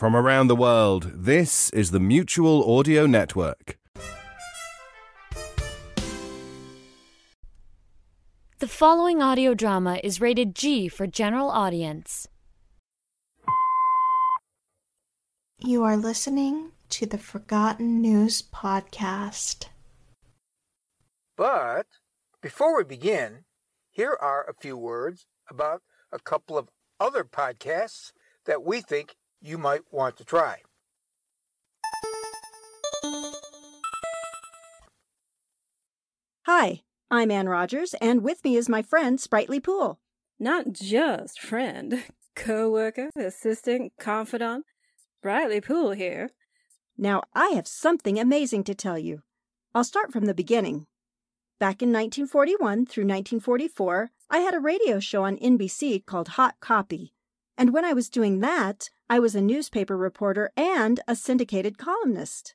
From around the world, this is the Mutual Audio Network. The following audio drama is rated G for general audience. You are listening to the Forgotten News Podcast. But before we begin, here are a few words about a couple of other podcasts that we think you might want to try. Hi, I'm Ann Rogers, and with me is my friend Sprightly Pool. Not just friend, co-worker, assistant, confidant. Sprightly Pool here. Now, I have something amazing to tell you. I'll start from the beginning. Back in 1941 through 1944, I had a radio show on NBC called Hot Copy. And when I was doing that, I was a newspaper reporter and a syndicated columnist.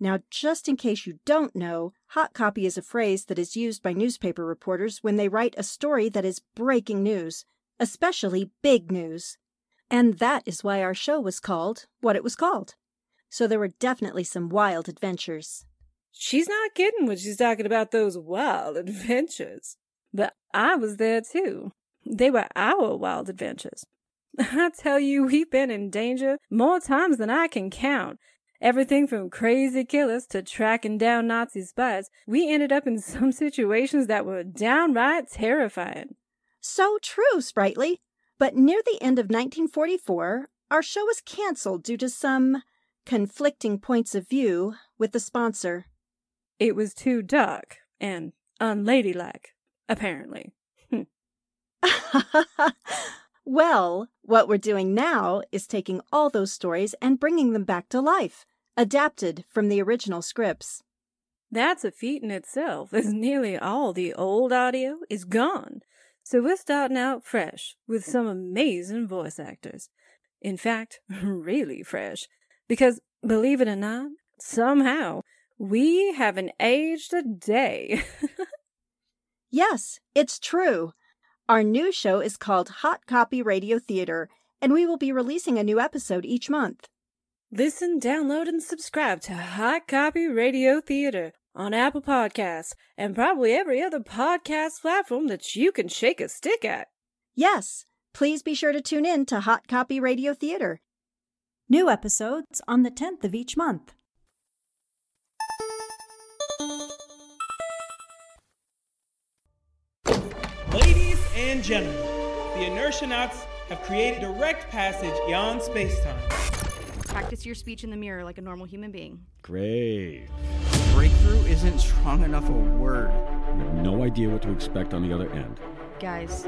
Now, just in case you don't know, hot copy is a phrase that is used by newspaper reporters when they write a story that is breaking news, especially big news. And that is why our show was called what it was called. So there were definitely some wild adventures. She's not kidding when she's talking about those wild adventures. But I was there too. They were our wild adventures. I tell you, we've been in danger more times than I can count. Everything from crazy killers to tracking down Nazi spies, we ended up in some situations that were downright terrifying. So true, Sprightly. But near the end of 1944, our show was canceled due to some conflicting points of view with the sponsor. It was too dark and unladylike, apparently. Hmm. well, what we're doing now is taking all those stories and bringing them back to life, adapted from the original scripts. That's a feat in itself, as nearly all the old audio is gone. So we're starting out fresh with some amazing voice actors. In fact, really fresh. Because, believe it or not, somehow we haven't aged a day. yes, it's true. Our new show is called Hot Copy Radio Theater, and we will be releasing a new episode each month. Listen, download, and subscribe to Hot Copy Radio Theater on Apple Podcasts and probably every other podcast platform that you can shake a stick at. Yes, please be sure to tune in to Hot Copy Radio Theater. New episodes on the 10th of each month. And gentlemen, the Inertianauts have created direct passage beyond space-time. Practice your speech in the mirror like a normal human being. Great. Breakthrough isn't strong enough a word. You have no idea what to expect on the other end. Guys,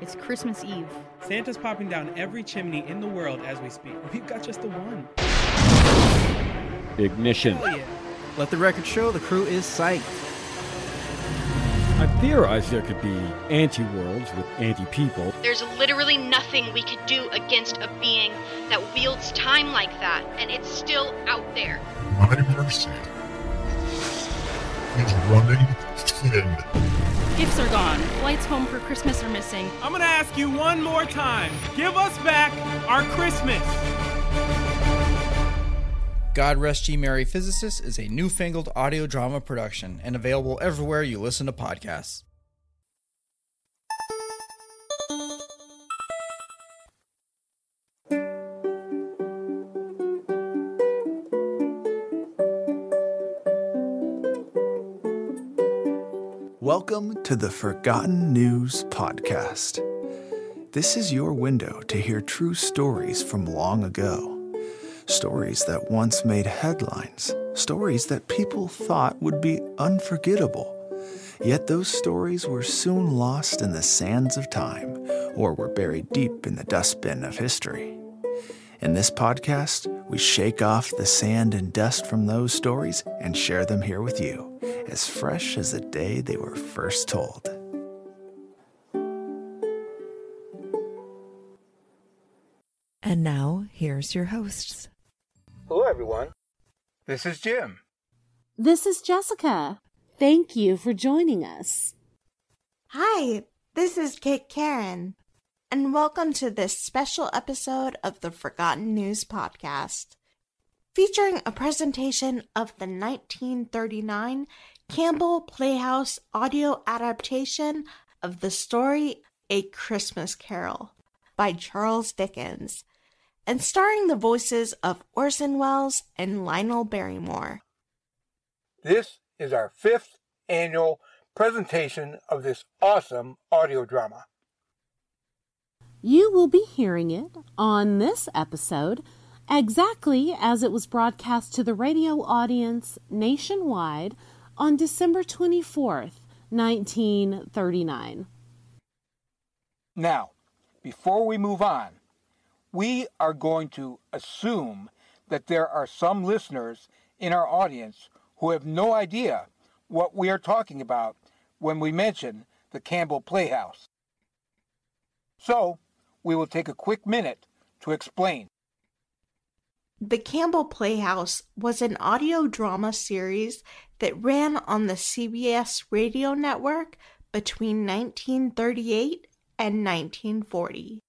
it's Christmas Eve. Santa's popping down every chimney in the world as we speak. We've got just the one. Ignition. Hell yeah. Let the record show the crew is psyched. I theorized there could be anti-worlds with anti-people. There's literally nothing we could do against a being that wields time like that, and it's still out there. My mercy is running thin. Gifts are gone. Flights home for Christmas are missing. I'm gonna ask you one more time. Give us back our Christmas. God Rest Ye Merry Physicist is a newfangled audio drama production and available everywhere you listen to podcasts. Welcome to the Forgotten News Podcast. This is your window to hear true stories from long ago. Stories that once made headlines, stories that people thought would be unforgettable. Yet those stories were soon lost in the sands of time or were buried deep in the dustbin of history. In this podcast, we shake off the sand and dust from those stories and share them here with you, as fresh as the day they were first told. And now, here's your hosts. Hello, everyone. This is Jim. This is Jessica. Thank you for joining us. Hi, this is Kate Karen. and welcome to this special episode of the Forgotten News Podcast, featuring a presentation of the 1939 Campbell Playhouse audio adaptation of the story A Christmas Carol by Charles Dickens, and starring the voices of Orson Welles and Lionel Barrymore. This is our fifth annual presentation of this awesome audio drama. You will be hearing it on this episode exactly as it was broadcast to the radio audience nationwide on December 24th, 1939. Now, before we move on, we are going to assume that there are some listeners in our audience who have no idea what we are talking about when we mention the Campbell Playhouse. So, we will take a quick minute to explain. The Campbell Playhouse was an audio drama series that ran on the CBS radio network between 1938 and 1940.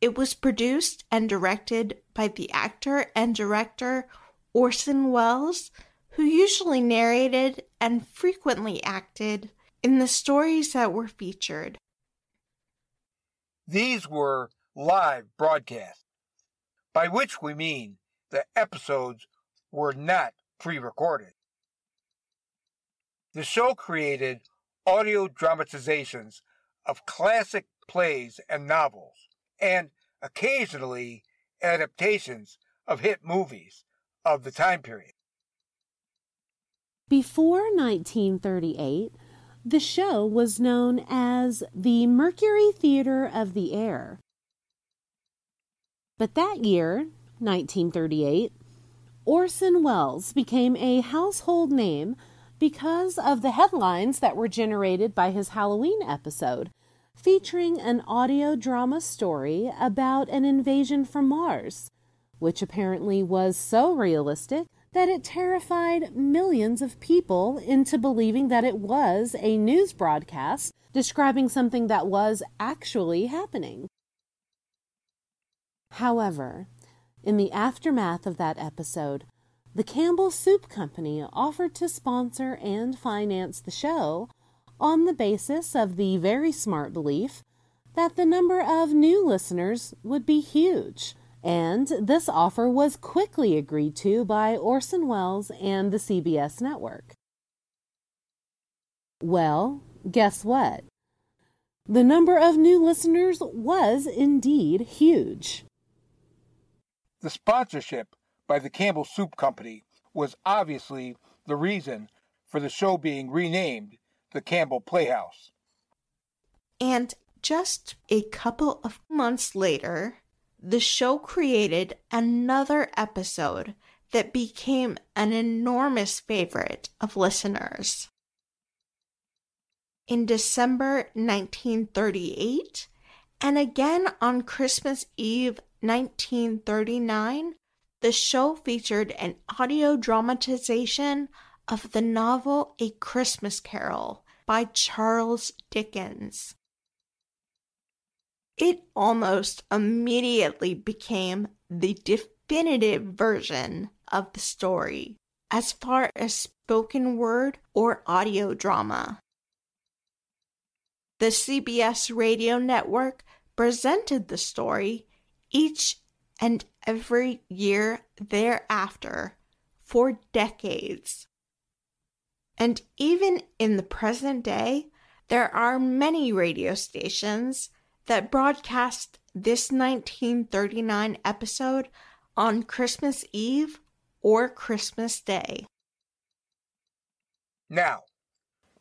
It was produced and directed by the actor and director Orson Welles, who usually narrated and frequently acted in the stories that were featured. These were live broadcasts, by which we mean the episodes were not pre recorded. The show created audio dramatizations of classic plays and novels, and occasionally adaptations of hit movies of the time period. Before 1938, the show was known as the Mercury Theater of the Air. But that year, 1938, Orson Welles became a household name because of the headlines that were generated by his Halloween episode, featuring an audio drama story about an invasion from Mars, which apparently was so realistic that it terrified millions of people into believing that it was a news broadcast describing something that was actually happening. However, in the aftermath of that episode, the Campbell Soup Company offered to sponsor and finance the show on the basis of the very smart belief that the number of new listeners would be huge. And this offer was quickly agreed to by Orson Welles and the CBS network. Well, guess what? The number of new listeners was indeed huge. The sponsorship by the Campbell Soup Company was obviously the reason for the show being renamed the Campbell Playhouse. And just a couple of months later, the show created another episode that became an enormous favorite of listeners. In December 1938, and again on Christmas Eve 1939, the show featured an audio dramatization of the novel A Christmas Carol by Charles Dickens. It almost immediately became the definitive version of the story as far as spoken word or audio drama. The CBS radio network presented the story each and every year thereafter for decades. And even in the present day, there are many radio stations that broadcast this 1939 episode on Christmas Eve or Christmas Day. Now,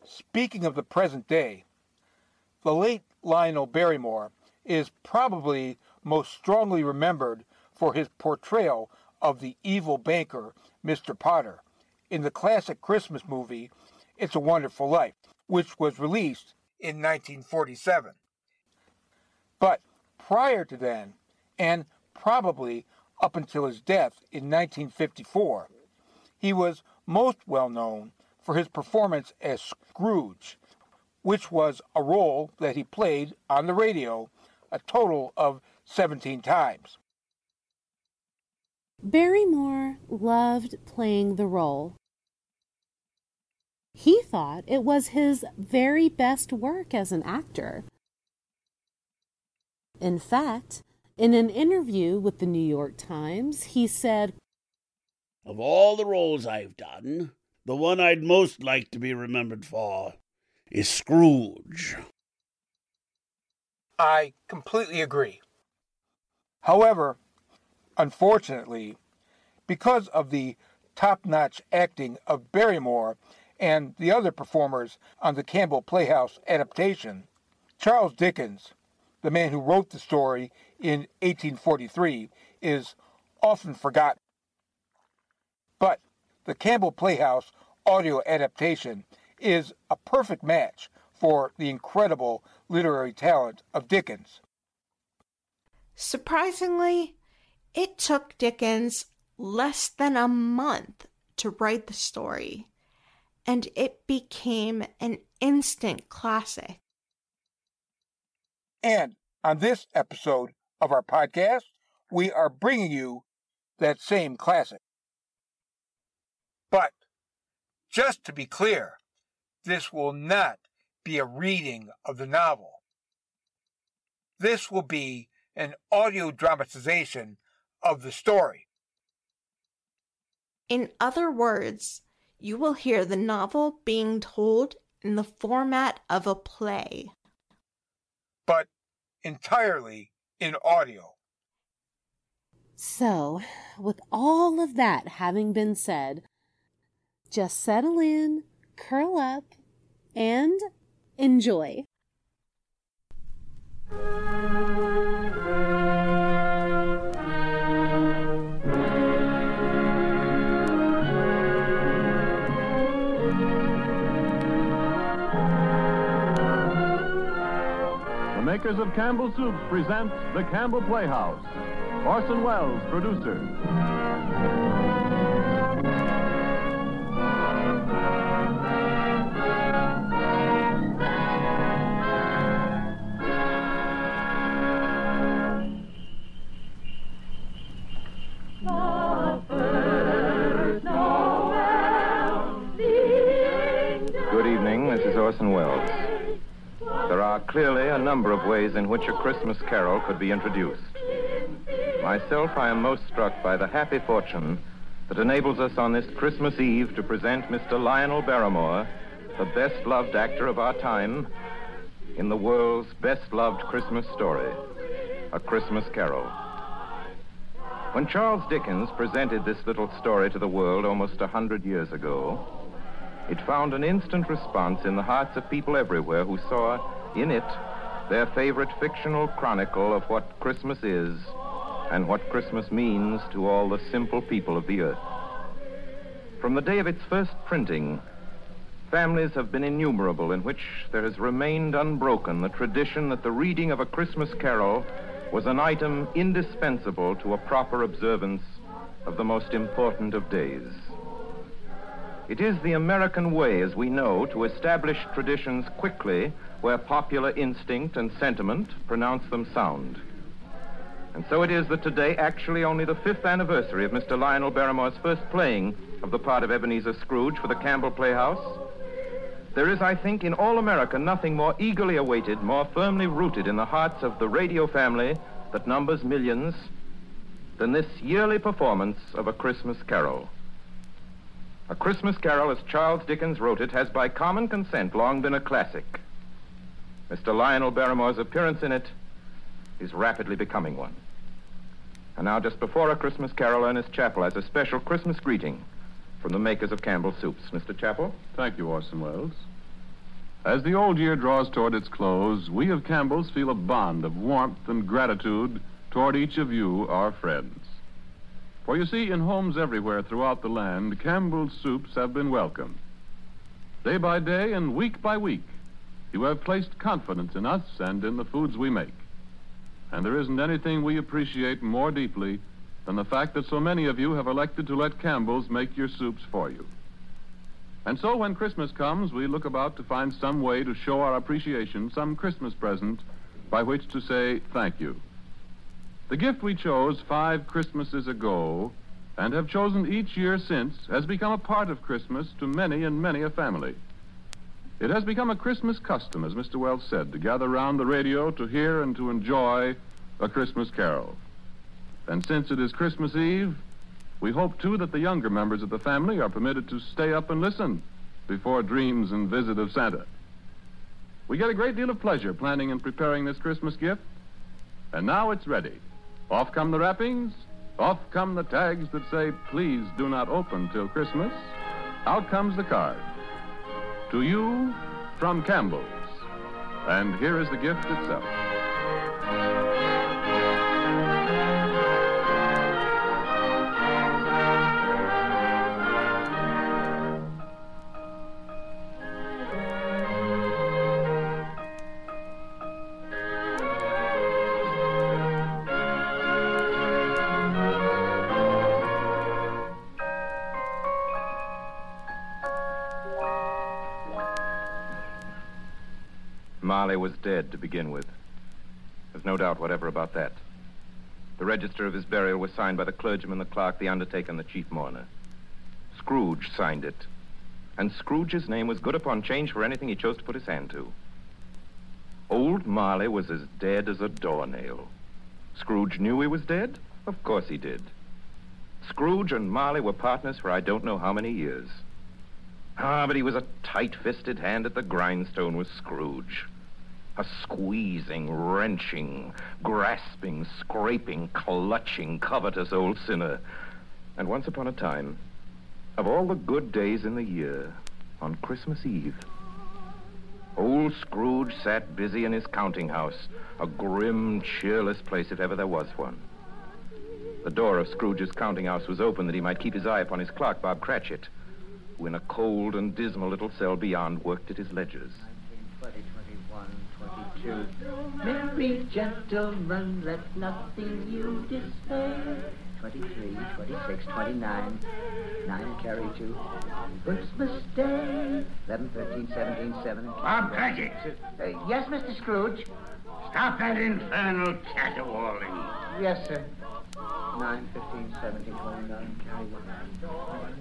speaking of the present day, the late Lionel Barrymore is probably most strongly remembered for his portrayal of the evil banker, Mr. Potter, in the classic Christmas movie It's a Wonderful Life, which was released in 1947. But prior to then, and probably up until his death in 1954, he was most well known for his performance as Scrooge, which was a role that he played on the radio a total of 17 times. Barrymore loved playing the role. He thought it was his very best work as an actor. In fact, in an interview with the New York Times, he said, Of all the roles I've done, the one I'd most like to be remembered for is Scrooge. I completely agree. However, unfortunately, because of the top notch acting of Barrymore and the other performers on the Campbell Playhouse adaptation, Charles Dickens, the man who wrote the story in 1843, is often forgotten. But the Campbell Playhouse audio adaptation is a perfect match for the incredible literary talent of Dickens. Surprisingly, it took Dickens less than a month to write the story, and it became an instant classic. And on this episode of our podcast, we are bringing you that same classic. But just to be clear, this will not be a reading of the novel. This will be an audio dramatization of the story. In other words, you will hear the novel being told in the format of a play. But entirely in audio. So, with all of that having been said, just settle in, curl up, and enjoy. Makers of Campbell Soups present The Campbell Playhouse. Orson Welles, producer. Good evening, this is Orson Welles. Are clearly a number of ways in which a Christmas carol could be introduced. Myself, I am most struck by the happy fortune that enables us on this Christmas Eve to present Mr. Lionel Barrymore, the best loved actor of our time, in the world's best loved Christmas story, A Christmas Carol. When Charles Dickens presented this little story to the world almost a hundred years ago, it found an instant response in the hearts of people everywhere who saw in it their favorite fictional chronicle of what Christmas is and what Christmas means to all the simple people of the earth. From the day of its first printing, families have been innumerable in which there has remained unbroken the tradition that the reading of a Christmas carol was an item indispensable to a proper observance of the most important of days. It is the American way, as we know, to establish traditions quickly where popular instinct and sentiment pronounce them sound. And so it is that today, actually only the fifth anniversary of Mr. Lionel Barrymore's first playing of the part of Ebenezer Scrooge for the Campbell Playhouse, there is, I think, in all America nothing more eagerly awaited, more firmly rooted in the hearts of the radio family that numbers millions than this yearly performance of A Christmas Carol. A Christmas Carol, as Charles Dickens wrote it, has by common consent long been a classic. Mr. Lionel Barrymore's appearance in it is rapidly becoming one. And now, just before A Christmas Carol, Ernest Chappell has a special Christmas greeting from the makers of Campbell Soups. Mr. Chappell? Thank you, Orson Welles. As the old year draws toward its close, we of Campbell's feel a bond of warmth and gratitude toward each of you, our friends. For you see, in homes everywhere throughout the land, Campbell's soups have been welcome. Day by day and week by week, you have placed confidence in us and in the foods we make. And there isn't anything we appreciate more deeply than the fact that so many of you have elected to let Campbell's make your soups for you. And so when Christmas comes, we look about to find some way to show our appreciation, some Christmas present by which to say thank you. The gift we chose five Christmases ago and have chosen each year since has become a part of Christmas to many and many a family. It has become a Christmas custom, as Mr. Welles said, to gather round the radio to hear and to enjoy a Christmas carol. And since it is Christmas Eve, we hope, too, that the younger members of the family are permitted to stay up and listen before dreams and visit of Santa. We get a great deal of pleasure planning and preparing this Christmas gift, and now it's ready. Off come the wrappings, off come the tags that say, please do not open till Christmas. Out comes the card. To you from Campbell's. And here is the gift itself. Marley was dead to begin with. There's no doubt whatever about that. The register of his burial was signed by the clergyman, the clerk, the undertaker, and the chief mourner. Scrooge signed it. And Scrooge's name was good upon change for anything he chose to put his hand to. Old Marley was as dead as a doornail. Scrooge knew he was dead? Of course he did. Scrooge and Marley were partners for I don't know how many years. Ah, but he was a tight-fisted hand at the grindstone with Scrooge. A squeezing, wrenching, grasping, scraping, clutching, covetous old sinner. And once upon a time, of all the good days in the year, on Christmas Eve, old Scrooge sat busy in his counting house, a grim, cheerless place if ever there was one. The door of Scrooge's counting house was open that he might keep his eye upon his clerk, Bob Cratchit, who in a cold and dismal little cell beyond worked at his ledgers. 20, 21, 22. Merry gentlemen, let nothing you dismay. 23, 26, 29, 9 carry 2. Christmas Day. 11, 13, 17, 7. Bob Cratchit. Uh, yes, Mr. Scrooge. Stop that infernal caterwauling. Yes, sir. 9, 15, 17, 29, carry 1.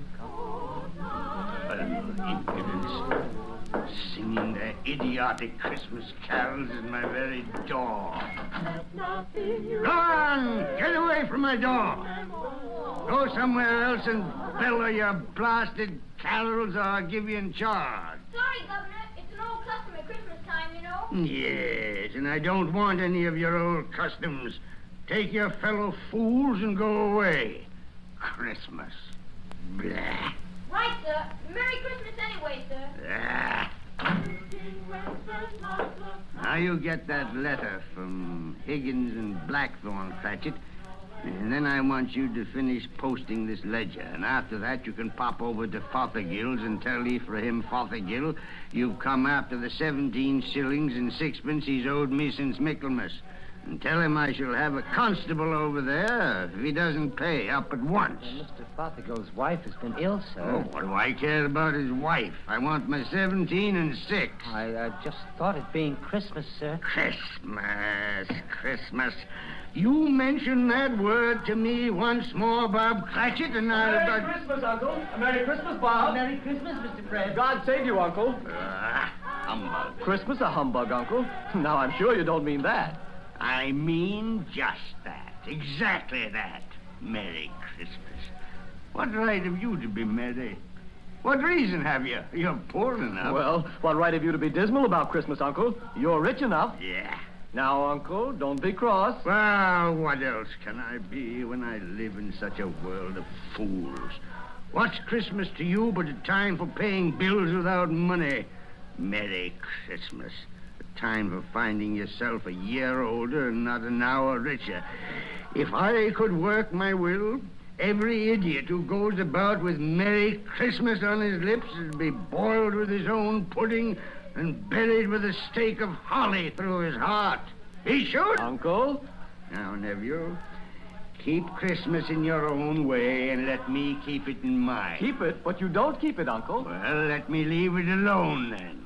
Singing their idiotic Christmas carols at my very door. Go on! Get away from my door! Go somewhere else and bellow your blasted carols or I'll give you in charge. Sorry, Governor. It's an old custom at Christmas time, you know. Yes, and I don't want any of your old customs. Take your fellow fools and go away. Christmas. Blah. Right, sir. Merry Christmas anyway, sir. Ah. Now you get that letter from Higgins and Blackthorn, Cratchit. And then I want you to finish posting this ledger. And after that, you can pop over to Fothergill's and tell Ephraim Fothergill you've come after the 17 shillings and sixpence he's owed me since Michaelmas. And tell him I shall have a constable over there if he doesn't pay up at once. Mr. Fothergill's wife has been ill, sir. Oh, what do I care about his wife? I want my 17 and 6. I uh, just thought it being Christmas, sir. Christmas, Christmas. You mention that word to me once more, Bob Cratchit, and I'll... Merry Christmas, Uncle. Merry Christmas, Bob. Merry Christmas, Mr. Fred. God save you, Uncle. Ah, humbug. Christmas a humbug, Uncle. Now, I'm sure you don't mean that. I mean just that. Exactly that. Merry Christmas. What right have you to be merry? What reason have you? You're poor enough. Well, what right have you to be dismal about Christmas, Uncle? You're rich enough. Yeah. Now, Uncle, don't be cross. Well, what else can I be when I live in such a world of fools? What's Christmas to you but a time for paying bills without money? Merry Christmas. Time for finding yourself a year older and not an hour richer. If I could work my will, every idiot who goes about with Merry Christmas on his lips would be boiled with his own pudding and buried with a stake of holly through his heart. He should. Uncle? Now, nephew, keep Christmas in your own way and let me keep it in mine. Keep it, but you don't keep it, Uncle. Well, let me leave it alone then.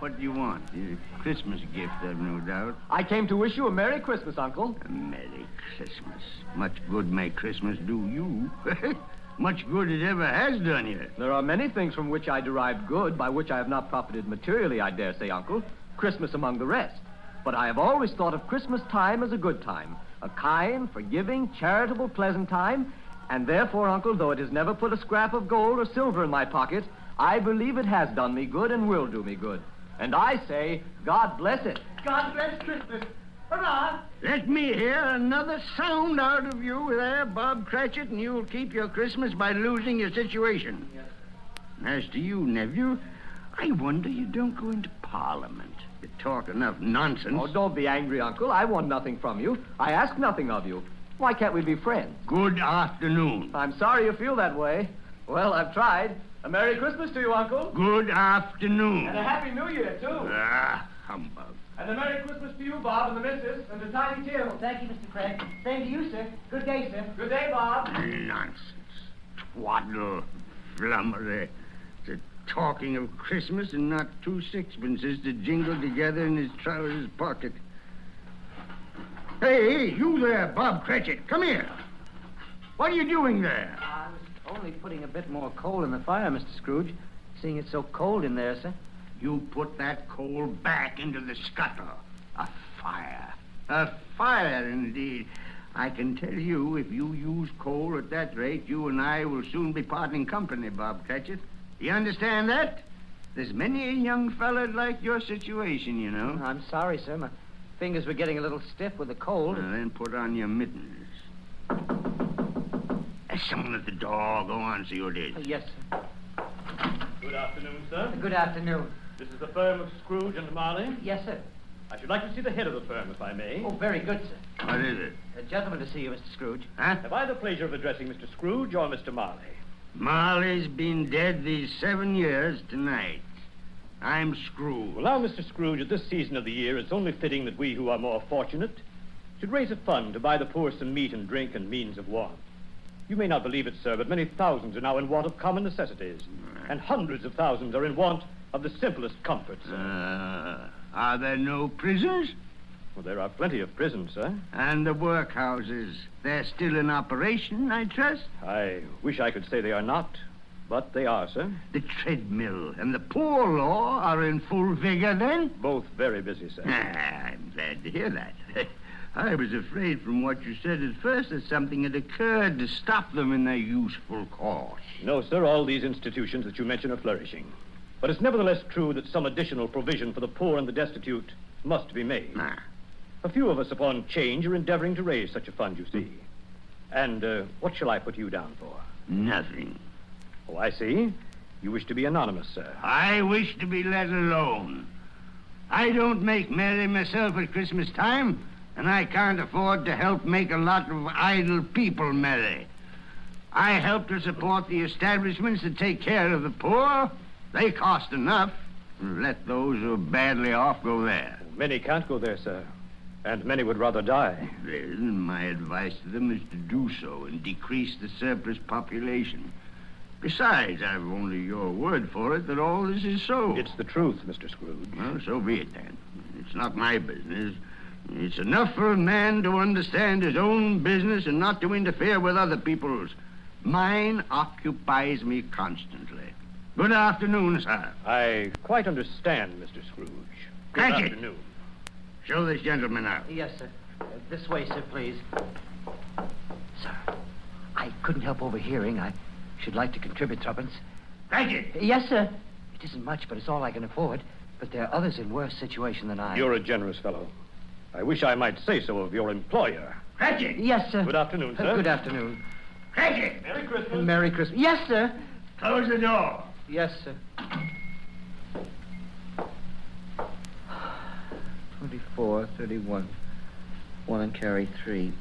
What do you want? A Christmas gift, I've no doubt. I came to wish you a Merry Christmas, Uncle. A Merry Christmas. Much good may Christmas do you. Much good it ever has done you. There are many things from which I derive good, by which I have not profited materially, I dare say, Uncle. Christmas among the rest. But I have always thought of Christmas time as a good time. A kind, forgiving, charitable, pleasant time. And therefore, Uncle, though it has never put a scrap of gold or silver in my pocket, I believe it has done me good and will do me good. And I say, God bless it. God bless Christmas. Hurrah! Let me hear another sound out of you there, Bob Cratchit, and you'll keep your Christmas by losing your situation. As to you, nephew, I wonder you don't go into Parliament. You talk enough nonsense. Oh, don't be angry, Uncle. I want nothing from you. I ask nothing of you. Why can't we be friends? Good afternoon. I'm sorry you feel that way. Well, I've tried. A Merry Christmas to you, Uncle. Good afternoon. And a Happy New Year, too. Ah, humbug. And a Merry Christmas to you, Bob, and the missus, and to Tiny Tim. Thank you, Mr. Craig. Same to you, sir. Good day, sir. Good day, Bob. Nonsense. Twaddle. Flummery. The talking of Christmas and not two sixpences to jingle together in his trousers pocket. Hey, hey, you there, Bob Cratchit. Come here. What are you doing there? I was only putting a bit more coal in the fire, Mr. Scrooge. Seeing it's so cold in there, sir. You put that coal back into the scuttle. A fire. A fire, indeed. I can tell you, if you use coal at that rate, you and I will soon be parting company, Bob Cratchit. You understand that? There's many a young fella like your situation, you know. I'm sorry, sir. My fingers were getting a little stiff with the cold. Well, then put on your mittens. There's someone at the door. Go on, see who it is. Uh, yes, sir. Good afternoon, sir. Good afternoon. This is the firm of Scrooge and Marley. Yes, sir. I should like to see the head of the firm, if I may. Oh, very good, sir. What is it? A gentleman to see you, Mr. Scrooge. Huh? Have I the pleasure of addressing Mr. Scrooge or Mr. Marley? Marley's been dead these seven years tonight. I'm Scrooge. Well, now, Mr. Scrooge, at this season of the year, it's only fitting that we who are more fortunate should raise a fund to buy the poor some meat and drink and means of warmth. You may not believe it, sir, but many thousands are now in want of common necessities, and hundreds of thousands are in want of the simplest comforts. Uh, are there no prisons? Well, there are plenty of prisons, sir. And the workhouses. They're still in operation, I trust? I wish I could say they are not, but they are, sir. The treadmill and the poor law are in full vigor then? Both very busy, sir. Ah, I'm glad to hear that. I was afraid from what you said at first that something had occurred to stop them in their useful course. No, sir, all these institutions that you mention are flourishing. But it's nevertheless true that some additional provision for the poor and the destitute must be made. Ah. A few of us upon change are endeavoring to raise such a fund, you see. And uh, what shall I put you down for? Nothing. Oh, I see. You wish to be anonymous, sir. I wish to be let alone. I don't make merry myself at Christmas time, and I can't afford to help make a lot of idle people merry. I help to support the establishments that take care of the poor. They cost enough. Let those who are badly off go there. Many can't go there, sir. And many would rather die. Then my advice to them is to do so and decrease the surplus population. Besides, I've only your word for it that all this is so. It's the truth, Mr. Scrooge. Well, so be it then. It's not my business. It's enough for a man to understand his own business and not to interfere with other people's. Mine occupies me constantly. Good afternoon, sir. I quite understand, Mr. Scrooge. Good Cratchit. afternoon. Show this gentleman out. Yes, sir. Uh, this way, sir, please. Sir, I couldn't help overhearing. I should like to contribute threepence. Thank you. Yes, sir. It isn't much, but it's all I can afford. But there are others in worse situation than I. You're a generous fellow. I wish I might say so of your employer. Cratchit! Yes, sir. Good afternoon, Uh, sir. good afternoon. Cratchit! Merry Christmas. Merry Christmas. Yes, sir. Close the door. Yes, sir. Twenty-four, thirty-one. One and carry three.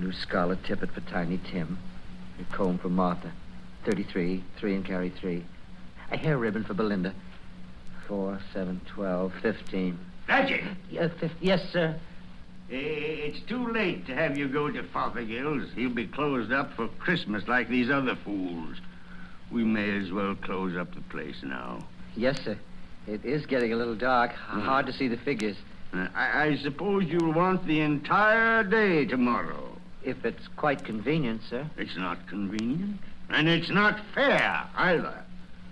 New scarlet tippet for Tiny Tim. A comb for Martha. Thirty-three, three and carry three. A hair ribbon for Belinda. Four, seven, twelve, fifteen. Yeah, fif- yes, sir. It's too late to have you go to Fothergill's. He'll be closed up for Christmas like these other fools. We may as well close up the place now. Yes, sir. It is getting a little dark. Hard to see the figures. Uh, I, I suppose you'll want the entire day tomorrow. If it's quite convenient, sir. It's not convenient. And it's not fair either.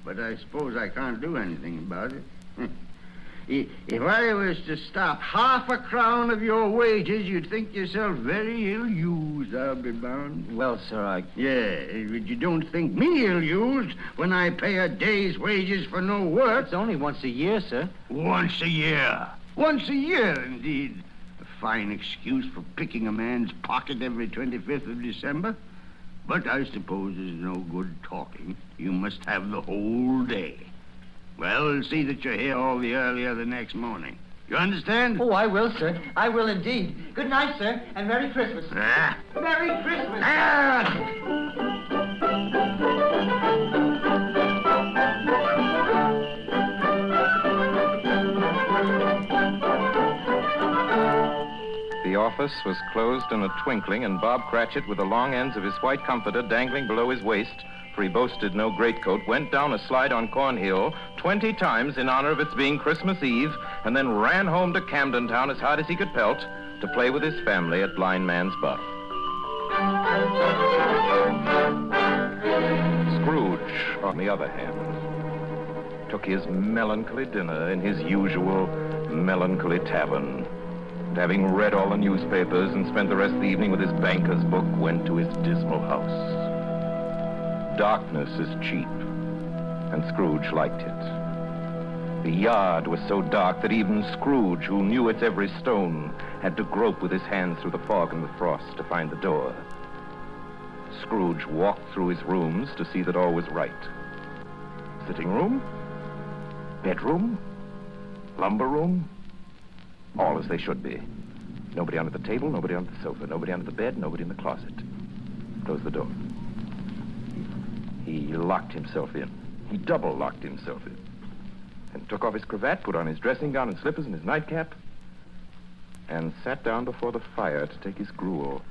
But I suppose I can't do anything about it. If I was to stop half a crown of your wages, you'd think yourself very ill-used, I'll be bound. Well, sir, I... Yeah, but you don't think me ill-used when I pay a day's wages for no work. It's only once a year, sir. Once a year. Once a year, indeed. A fine excuse for picking a man's pocket every 25th of December. But I suppose there's no good talking. You must have the whole day. Well, see that you're here all the earlier the next morning. You understand? Oh, I will, sir. I will indeed. Good night, sir, and Merry Christmas. Ah. Merry Christmas. The office was closed in a twinkling, and Bob Cratchit, with the long ends of his white comforter dangling below his waist, for he boasted no greatcoat, went down a slide on Cornhill 20 times in honor of its being Christmas Eve, and then ran home to Camden Town as hard as he could pelt to play with his family at Blind Man's Buff. Scrooge, on the other hand, took his melancholy dinner in his usual melancholy tavern. Having read all the newspapers and spent the rest of the evening with his banker's book, went to his dismal house. Darkness is cheap, and Scrooge liked it. The yard was so dark that even Scrooge, who knew its every stone, had to grope with his hands through the fog and the frost to find the door. Scrooge walked through his rooms to see that all was right. Sitting room, bedroom, lumber room, all as they should be. Nobody under the table, nobody under the sofa, nobody under the bed, nobody in the closet. Close the door. He locked himself in. He double locked himself in. And took off his cravat, put on his dressing gown and slippers and his nightcap, and sat down before the fire to take his gruel.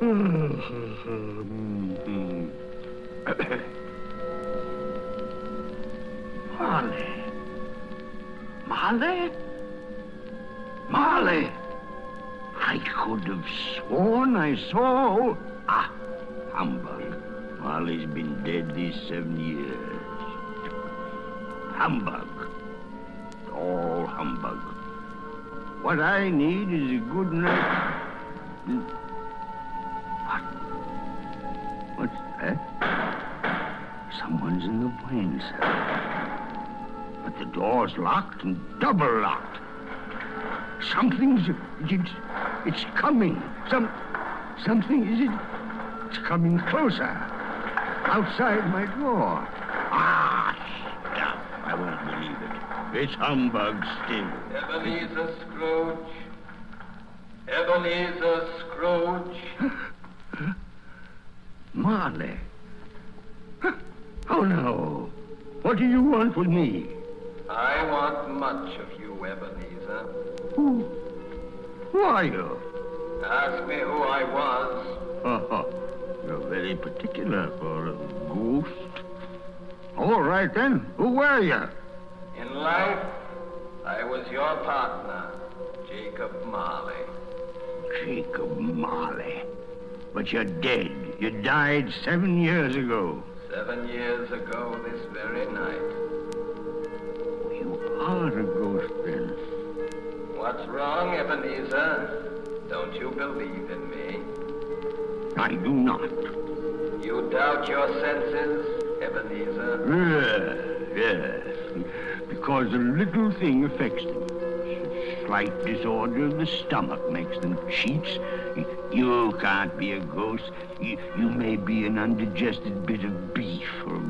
Marley. Marley? Marley! I could have sworn I saw. Ah, humbug. Marley's been dead these seven years. Humbug. All humbug. What I need is a good night. What? What's that? Someone's in the wine cellar. But the door's locked and double locked. Something's it's, it's coming. Some something is it? It's coming closer. Outside my door. Ah, stuff. I won't believe it. It's humbug still. Ebenezer Scrooge. Ebenezer Scrooge. Marley. Oh no. What do you want with me? I want much of you, Ebenezer. Who? Who are you? Ask me who I was. Oh, you're very particular for a ghost. All right then. Who were you? In life, I was your partner, Jacob Marley. Jacob Marley. But you're dead. You died seven years ago. Seven years ago this very night. You are a ghost then. What's wrong, Ebenezer? Don't you believe in me? I do not. You doubt your senses, Ebenezer? Yes, yes. Because a little thing affects them. Slight disorder of the stomach makes them cheats. You can't be a ghost. You, you may be an undigested bit of beef, or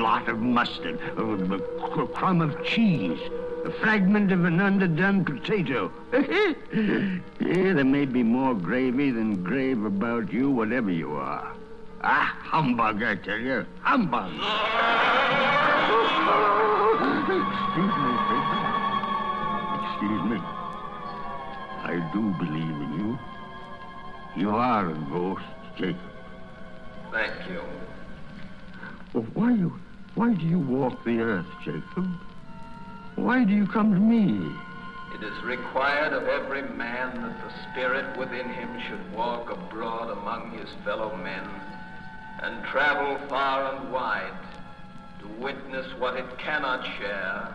blot of mustard, a, cr- crumb of cheese, a fragment of an underdone potato. yeah, there may be more gravy than grave about you, whatever you are. Ah, humbug, I tell you. Humbug. Excuse me, Peter. Excuse me. I do believe in you. You are a ghost, Jacob. Thank you. Well, why you Why do you walk the earth, Jacob? Why do you come to me? It is required of every man that the spirit within him should walk abroad among his fellow men and travel far and wide to witness what it cannot share,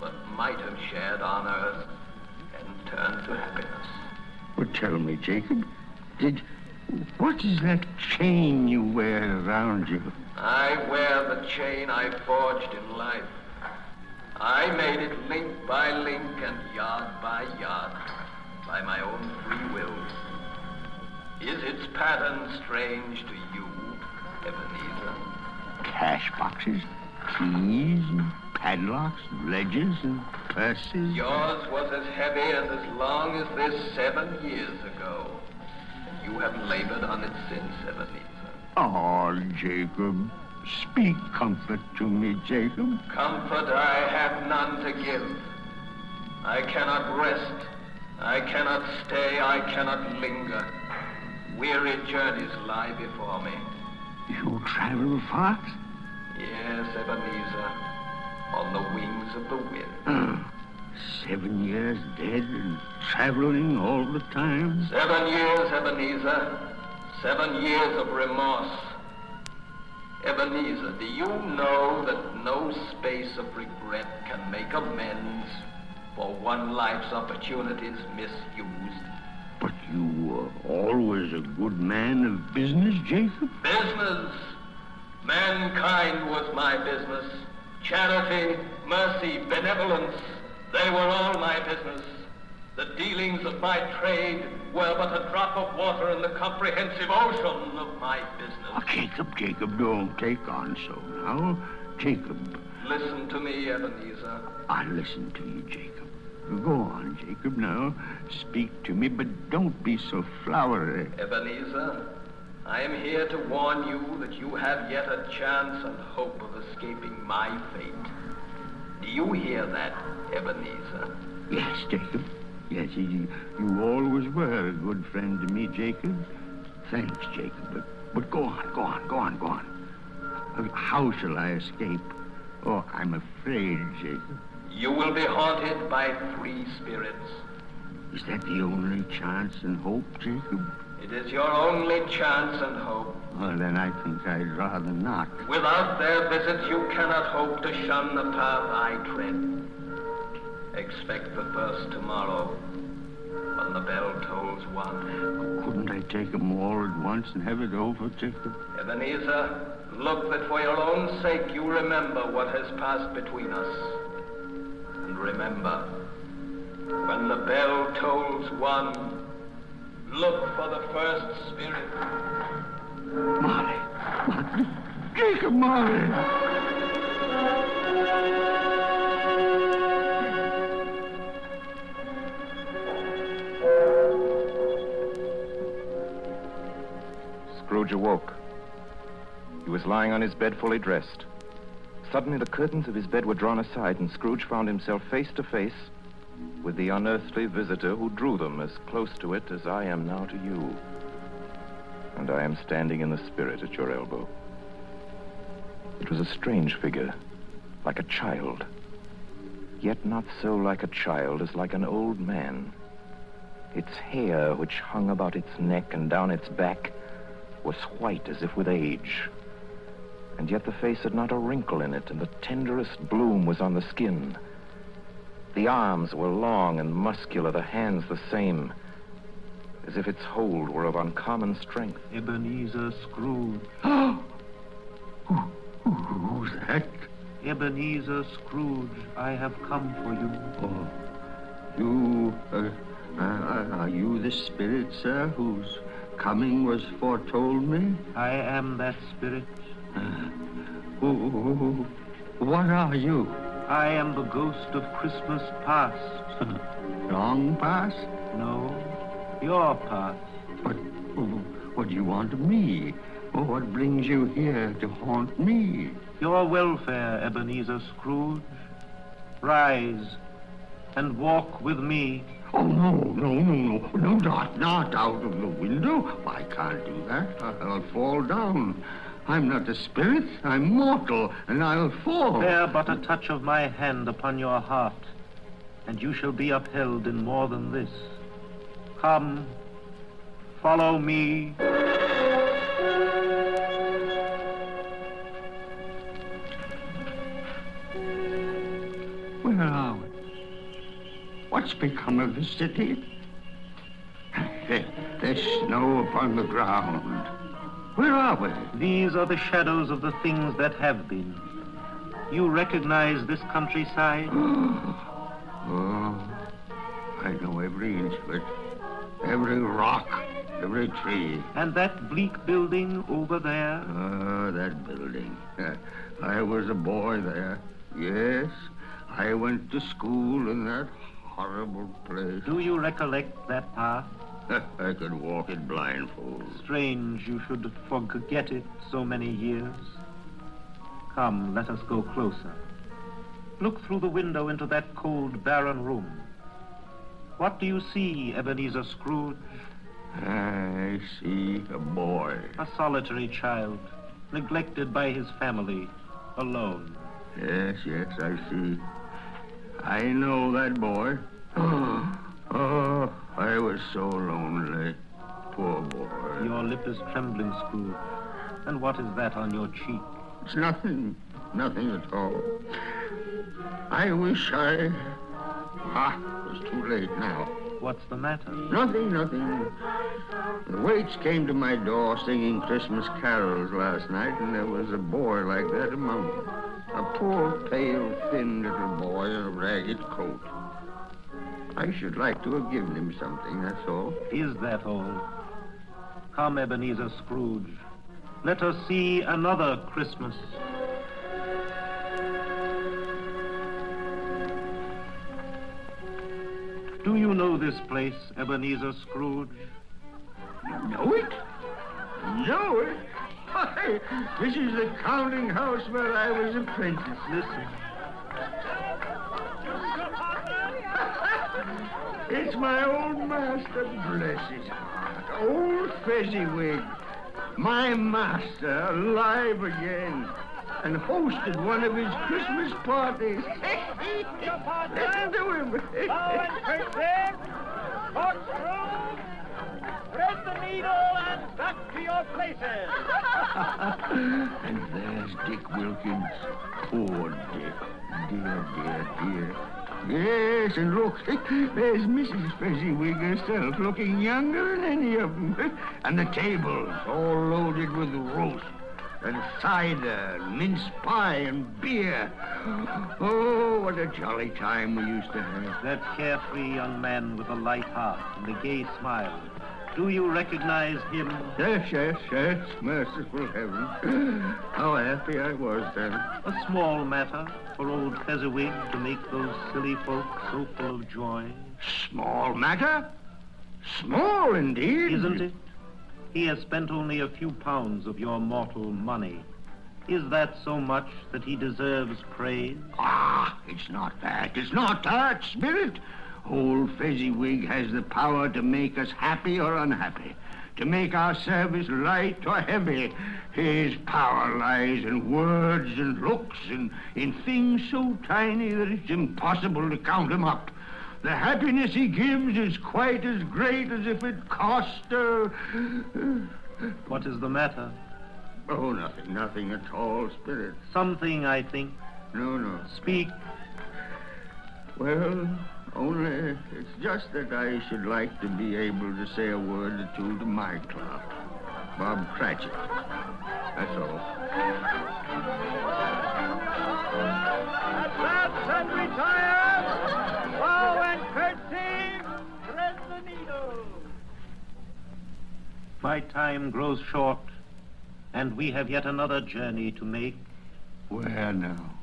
but might have shared on earth and turned to happiness. Well, tell me, Jacob, did what is that chain you wear around you? I wear the chain I forged in life. I made it link by link and yard by yard by my own free will. Is its pattern strange to you, Ebenezer? Cash boxes, keys, and padlocks, and ledgers, and purses. Yours was as heavy and as long as this seven years ago. You have labored on it since, Ebenezer. Oh, Jacob, speak comfort to me, Jacob. Comfort I have none to give. I cannot rest. I cannot stay. I cannot linger. Weary journeys lie before me. You travel fast? Yes, Ebenezer. On the wings of the wind. Ah, seven years dead and traveling all the time? Seven years, Ebenezer. Seven years of remorse. Ebenezer, do you know that no space of regret can make amends for one life's opportunities misused? But you were always a good man of business, Jacob? Business. Mankind was my business. Charity, mercy, benevolence, they were all my business. The dealings of my trade were but a drop of water in the comprehensive ocean of my business. Oh, Jacob, Jacob, don't take on so now. Jacob. Listen to me, Ebenezer. I listen to you, Jacob. Go on, Jacob, now. Speak to me, but don't be so flowery. Ebenezer, I am here to warn you that you have yet a chance and hope of escaping my fate. Do you hear that, Ebenezer? Yes, Jacob. Yes, you, you always were a good friend to me, Jacob. Thanks, Jacob. But, but go on, go on, go on, go on. Uh, How shall I escape? Oh, I'm afraid, Jacob. You will be haunted by three spirits. Is that the only chance and hope, Jacob? It is your only chance and hope. Well, then I think I'd rather not. Without their visits, you cannot hope to shun the path I tread. Expect the first tomorrow, when the bell tolls one. Couldn't I take them all at once and have it over, Jacob? Ebenezer, look that for your own sake you remember what has passed between us. And remember, when the bell tolls one, look for the first spirit. Marley. Jacob, Marley. Scrooge awoke. He was lying on his bed fully dressed. Suddenly, the curtains of his bed were drawn aside, and Scrooge found himself face to face with the unearthly visitor who drew them as close to it as I am now to you. And I am standing in the spirit at your elbow. It was a strange figure, like a child. Yet not so like a child as like an old man. Its hair, which hung about its neck and down its back, was white as if with age. And yet the face had not a wrinkle in it, and the tenderest bloom was on the skin. The arms were long and muscular, the hands the same, as if its hold were of uncommon strength. Ebenezer Scrooge. Who, who, who's that? Ebenezer Scrooge, I have come for you. Oh, you, uh, uh, are you the spirit, sir, whose coming was foretold me? I am that spirit. Uh, who, who, who, what are you? I am the ghost of Christmas past. Long past? No, your past. But what do you want of me? What brings you here to haunt me? Your welfare, Ebenezer Scrooge. Rise and walk with me. Oh, no, no, no, no, no, not, not out of the window. I can't do that. I'll fall down. I'm not a spirit. I'm mortal, and I'll fall. Bear but a touch of my hand upon your heart, and you shall be upheld in more than this. Come, follow me. Become of the city? There's snow upon the ground. Where are we? These are the shadows of the things that have been. You recognize this countryside? Oh, I know every inch of it. Every rock, every tree. And that bleak building over there? Ah, that building. I was a boy there. Yes, I went to school in that horrible place. Do you recollect that path? I could walk it blindfold. Strange you should forget it so many years. Come, let us go closer. Look through the window into that cold, barren room. What do you see, Ebenezer Scrooge? I see a boy. A solitary child, neglected by his family, alone. Yes, yes, I see. I know that boy. Oh, oh, I was so lonely. Poor boy. Your lip is trembling, Scrooge. And what is that on your cheek? It's nothing. Nothing at all. I wish I... Ah, it's too late now. What's the matter? Nothing, nothing. The waits came to my door singing Christmas carols last night, and there was a boy like that among them. A poor, pale, thin little boy in a ragged coat. I should like to have given him something, that's all. Is that all? Come, Ebenezer Scrooge. Let us see another Christmas. Do you know this place, Ebenezer Scrooge? Know it? Know it? Why, this is the counting house where I was apprentice. Listen. It's my old master, bless his heart. Old Fezziwig. My master, alive again. And hosted one of his Christmas parties. Listen to him. Thread the needle and back to your places. and there's Dick Wilkins. Poor Dick. Dear, dear, dear. Yes, and look, there's Mrs. Fezziwig herself, looking younger than any of them. And the tables all loaded with roast and cider, and mince pie, and beer. Oh, what a jolly time we used to have. That carefree young man with a light heart and a gay smile. Do you recognize him? Yes, yes, yes. Merciful heaven. How happy I was then. A small matter for old Fezziwig to make those silly folks so full of joy. Small matter? Small indeed. Isn't it? He has spent only a few pounds of your mortal money. Is that so much that he deserves praise? Ah, it's not that. It's not that, Spirit. Old Fezziwig has the power to make us happy or unhappy, to make our service light or heavy. His power lies in words and looks and in things so tiny that it's impossible to count them up. The happiness he gives is quite as great as if it cost uh... What is the matter? Oh, nothing, nothing at all, Spirit. Something, I think. No, no. Speak. Well, only it's just that I should like to be able to say a word or two to my clerk, Bob Cratchit. That's all. Advance and retire. Bow and curtsy. Thread the needle. My time grows short, and we have yet another journey to make. Where now?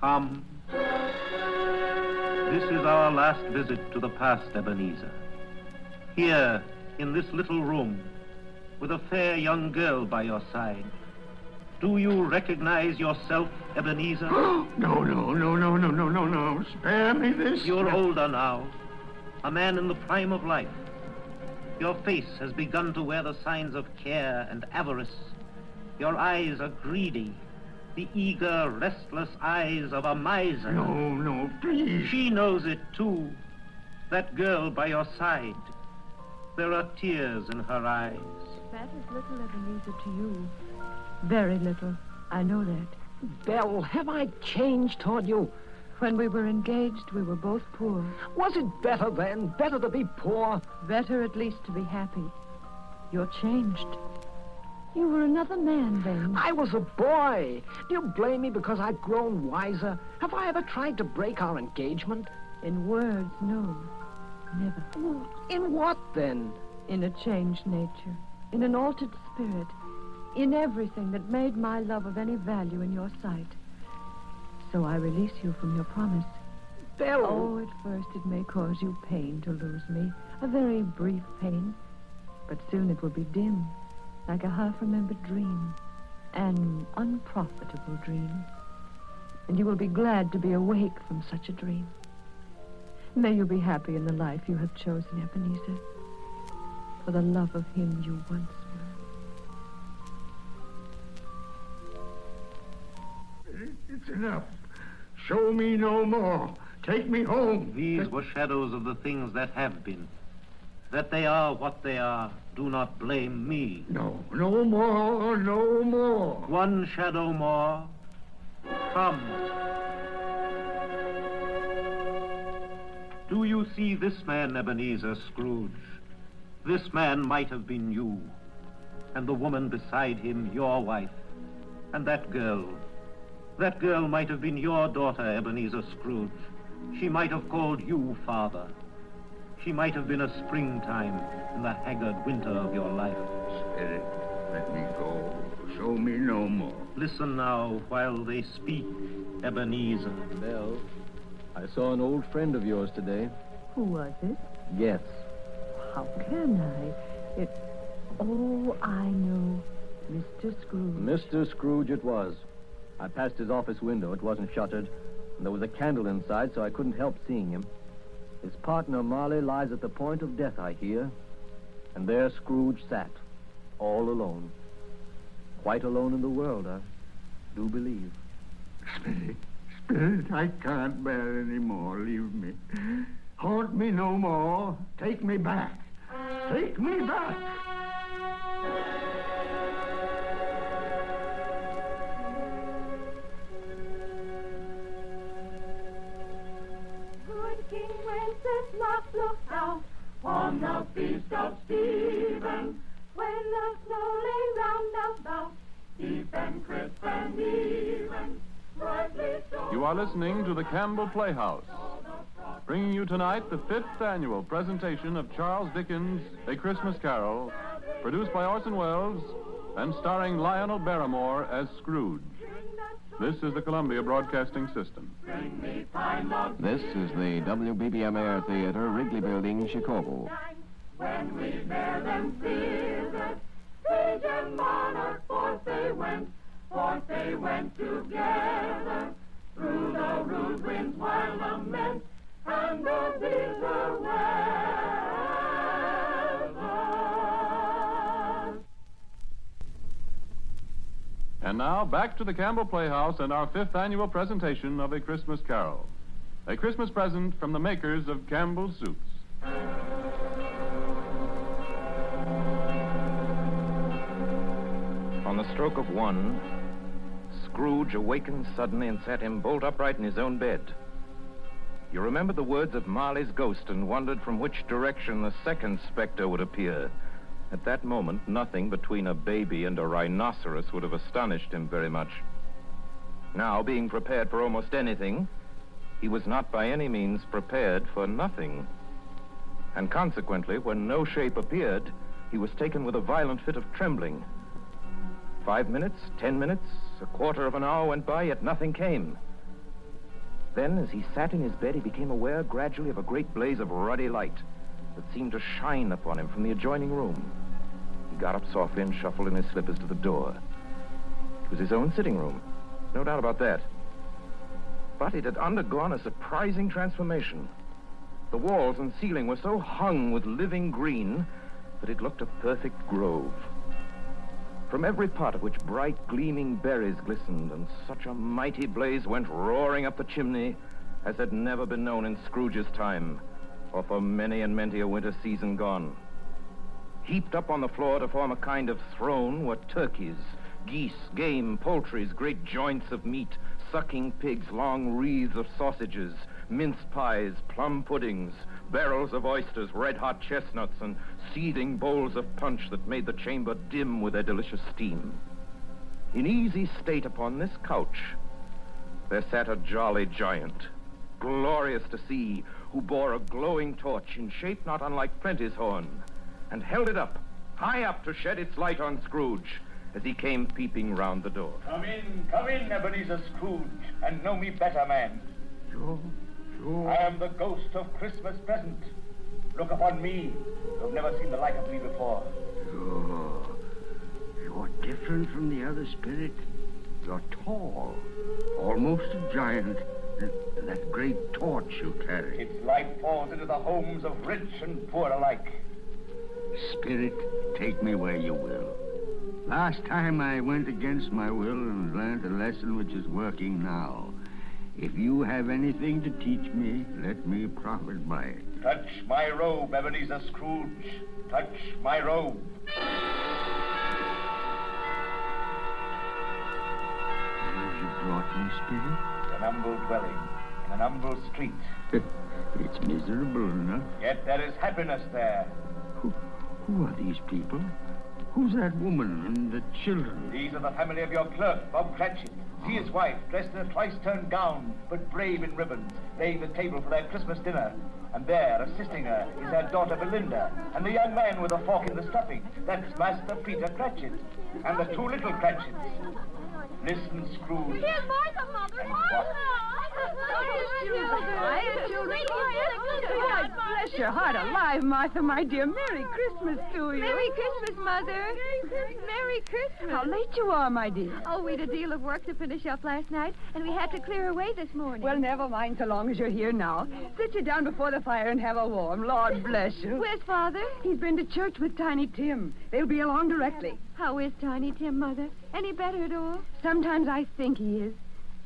Come. This is our last visit to the past, Ebenezer. Here, in this little room, with a fair young girl by your side. Do you recognize yourself, Ebenezer? no, no, no, no, no, no, no, no. Spare me this. You're older now, a man in the prime of life. Your face has begun to wear the signs of care and avarice. Your eyes are greedy. The eager, restless eyes of a miser. No, no, please. She knows it too. That girl by your side. There are tears in her eyes. That is little, Ebenezer, to you. Very little. I know that. Belle, have I changed toward you? When we were engaged, we were both poor. Was it better then? Better to be poor? Better at least to be happy. You're changed. You were another man then. I was a boy. Do you blame me because I've grown wiser? Have I ever tried to break our engagement? In words, no. Never. In what then? In a changed nature. In an altered spirit. In everything that made my love of any value in your sight. So I release you from your promise. Belle! Oh, at first it may cause you pain to lose me. A very brief pain. But soon it will be dim, like a half-remembered dream. An unprofitable dream. And you will be glad to be awake from such a dream. May you be happy in the life you have chosen, Ebenezer. For the love of him you once It's enough. Show me no more. Take me home. These were shadows of the things that have been. That they are what they are. Do not blame me. No, no more, no more. One shadow more. Come. Do you see this man, Ebenezer Scrooge? This man might have been you, and the woman beside him your wife, and that girl. That girl might have been your daughter, Ebenezer Scrooge. She might have called you father. She might have been a springtime in the haggard winter of your life. Spirit, let me go. Show me no more. Listen now while they speak, Ebenezer. Belle, I saw an old friend of yours today. Who was it? Yes. How can I? It. Oh, I know. Mr. Scrooge. Mr. Scrooge it was. I passed his office window. It wasn't shuttered. And there was a candle inside, so I couldn't help seeing him. His partner, Marley, lies at the point of death, I hear. And there Scrooge sat, all alone. Quite alone in the world, I do believe. Spirit, Spirit, I can't bear any more. Leave me. Haunt me no more. Take me back. Take me back. On the feast of Stephen, when the snow lay round about, deep and crisp and even. You are listening to the Campbell Playhouse, bringing you tonight the fifth annual presentation of Charles Dickens' A Christmas Carol, produced by Orson Welles and starring Lionel Barrymore as Scrooge. This is the Columbia Broadcasting System. This is the WBBM Air Theater, Wrigley Building, Chicago. when we bear them fearless. Sage and monarch, forth they went, forth they went together. Through the rude winds wild lament, and the bitter weather. And now, back to the Campbell Playhouse and our fifth annual presentation of A Christmas Carol. A Christmas present from the makers of Campbell's Soups. On the stroke of one, Scrooge awakened suddenly and sat him bolt upright in his own bed. You remembered the words of Marley's ghost and wondered from which direction the second specter would appear. At that moment, nothing between a baby and a rhinoceros would have astonished him very much. Now, being prepared for almost anything, he was not by any means prepared for nothing. And consequently, when no shape appeared, he was taken with a violent fit of trembling. Five minutes, ten minutes, a quarter of an hour went by, yet nothing came. Then, as he sat in his bed, he became aware gradually of a great blaze of ruddy light that seemed to shine upon him from the adjoining room. He got up softly and shuffled in his slippers to the door. It was his own sitting room, no doubt about that. But it had undergone a surprising transformation. The walls and ceiling were so hung with living green that it looked a perfect grove. from every part of which bright, gleaming berries glistened, and such a mighty blaze went roaring up the chimney as had never been known in Scrooge's time, or for many and many a winter season gone. Heaped up on the floor to form a kind of throne were turkeys, geese, game, poultries, great joints of meat, sucking pigs, long wreaths of sausages, mince pies, plum puddings, barrels of oysters, red hot chestnuts, and seething bowls of punch that made the chamber dim with their delicious steam. In easy state upon this couch, there sat a jolly giant, glorious to see, who bore a glowing torch in shape not unlike Plenty's horn, and held it up, high up to shed its light on Scrooge as he came peeping round the door. Come in, come in, Ebenezer Scrooge, and know me better, man. Sure, sure. I am the ghost of Christmas present. Look upon me. You've never seen the like of me before. Sure. You're different from the other spirits. You're tall, almost a giant. That, that great torch you carry. Its light falls into the homes of rich and poor alike. Spirit, take me where you will. Last time I went against my will and learned a lesson which is working now. If you have anything to teach me, let me profit by it. Touch my robe, Ebenezer Scrooge. Touch my robe. You brought me, Spirit? An humble dwelling in an humble street. it's miserable enough. Yet there is happiness there. Who, who are these people? Who's that woman and the children? These are the family of your clerk, Bob Cratchit. See his wife, dressed in a twice-turned gown, but brave in ribbons, laying the table for their Christmas dinner. And there, assisting her, is her daughter Belinda, and the young man with a fork in the stuffing. That's Master Peter Cratchit, and the two little Cratchits. Listen, Scrooge. Here's Martha, Mother. And Martha! Quiet, children, quiet. God bless your heart alive, Martha, my dear. Merry Christmas to you. Merry Christmas, Mother. Merry Christmas. How late you are, my dear. Oh, we'd a deal of work to finish up last night, and we had to clear away this morning. Well, never mind so long as you're here now. Sit you down before the fire and have a warm. Lord bless you. Where's Father? He's been to church with Tiny Tim. They'll be along directly. How is Tiny Tim, Mother? Any better at all? Sometimes I think he is.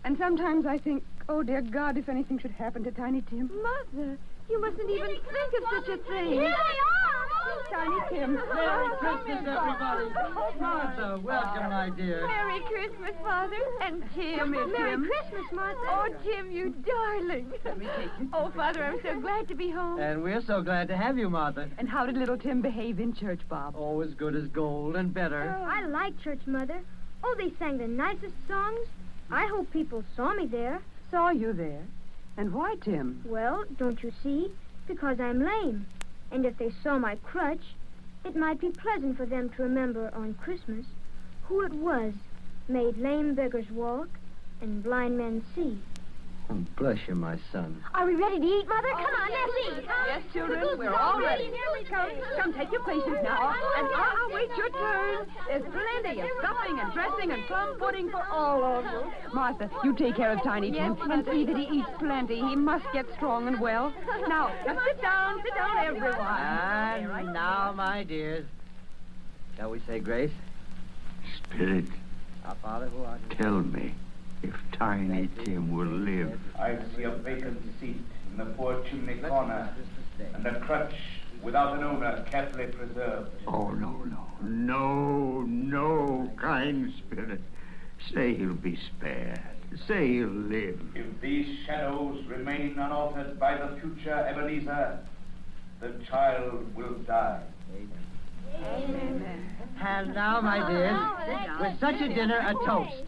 And sometimes I think, oh, dear God, if anything should happen to Tiny Tim. Mother, you mustn't even think of such a thing. Here they are! Tiny Tim. Merry Christmas, everybody. Martha, welcome, my dear. Merry Christmas, Father. And Tim. Come here, Merry Tim. Christmas, Martha. Oh, oh Tim, you darling. Let me take. Oh, Father, I'm so glad to be home. And we're so glad to have you, Martha. And how did little Tim behave in church, Bob? Oh, as good as gold and better. Oh, I like church, Mother. Oh, they sang the nicest songs. I hope people saw me there. Saw you there. And why, Tim? Well, don't you see? Because I'm lame. And if they saw my crutch, it might be pleasant for them to remember on Christmas who it was made lame beggars walk and blind men see. Oh, bless you, my son. Are we ready to eat, Mother? Come on, let's eat. Yes, children, we're all ready. Come, come, take your places now. Oh, and I'll wait your turn. There's plenty of stuffing and dressing and plum pudding for all of you. Martha, you take care of Tiny Tim and see that he eats plenty. He must get strong and well. Now, now sit down, sit down, everyone. And now, my dears, Shall we say grace? Spirit, Our Father who art in tell me if Tiny Tim will live. I see a vacant seat in the poor chimney corner, and a crutch without an owner carefully preserved. Oh, no, no. No, no, kind spirit. Say he'll be spared. Say he'll live. If these shadows remain unaltered by the future Ebenezer, the child will die. And now, my dears, with such a dinner, a toast.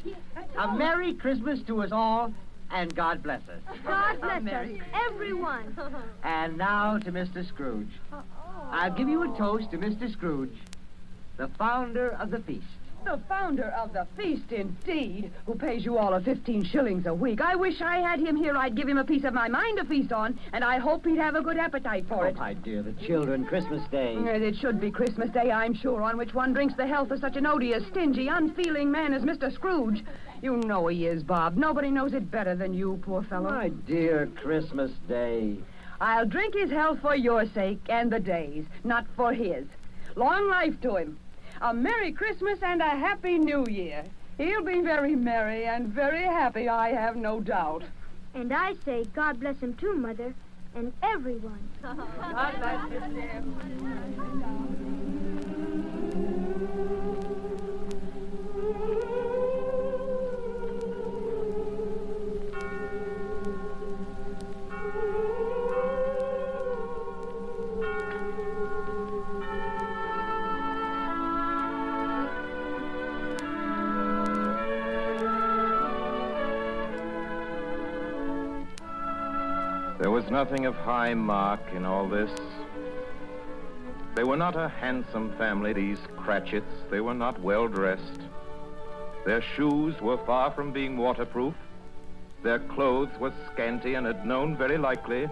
A Merry Christmas to us all, and God bless us. God bless us, everyone. And now to Mr. Scrooge. I'll give you a toast to Mr. Scrooge, the founder of the feast. The founder of the feast, indeed, who pays you all of 15 shillings a week. I wish I had him here. I'd give him a piece of my mind to feast on, and I hope he'd have a good appetite for it. Oh, my dear, the children, Christmas Day. Yes, It should be Christmas Day, I'm sure, on which one drinks the health of such an odious, stingy, unfeeling man as Mr. Scrooge. You know he is, Bob. Nobody knows it better than you, poor fellow. My dear Christmas Day. I'll drink his health for your sake and the day's, not for his. Long life to him. A Merry Christmas and a Happy New Year. He'll be very merry and very happy, I have no doubt. And I say, God bless him too, Mother, and everyone. God bless you. Was nothing of high mark in all this. They were not a handsome family, these Cratchits. They were not well dressed. Their shoes were far from being waterproof. Their clothes were scanty and had known, very likely,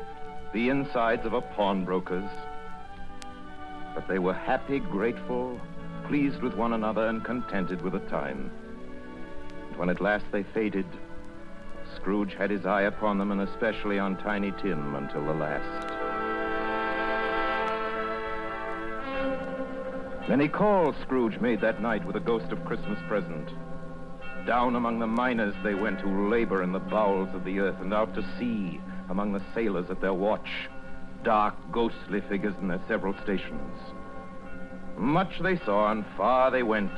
the insides of a pawnbroker's. But they were happy, grateful, pleased with one another, and contented with the time. And when at last they faded, Scrooge had his eye upon them, and especially on Tiny Tim until the last. Many calls Scrooge made that night with a ghost of Christmas present. Down among the miners they went who labor in the bowels of the earth, and out to sea among the sailors at their watch, dark, ghostly figures in their several stations. Much they saw, and far they went,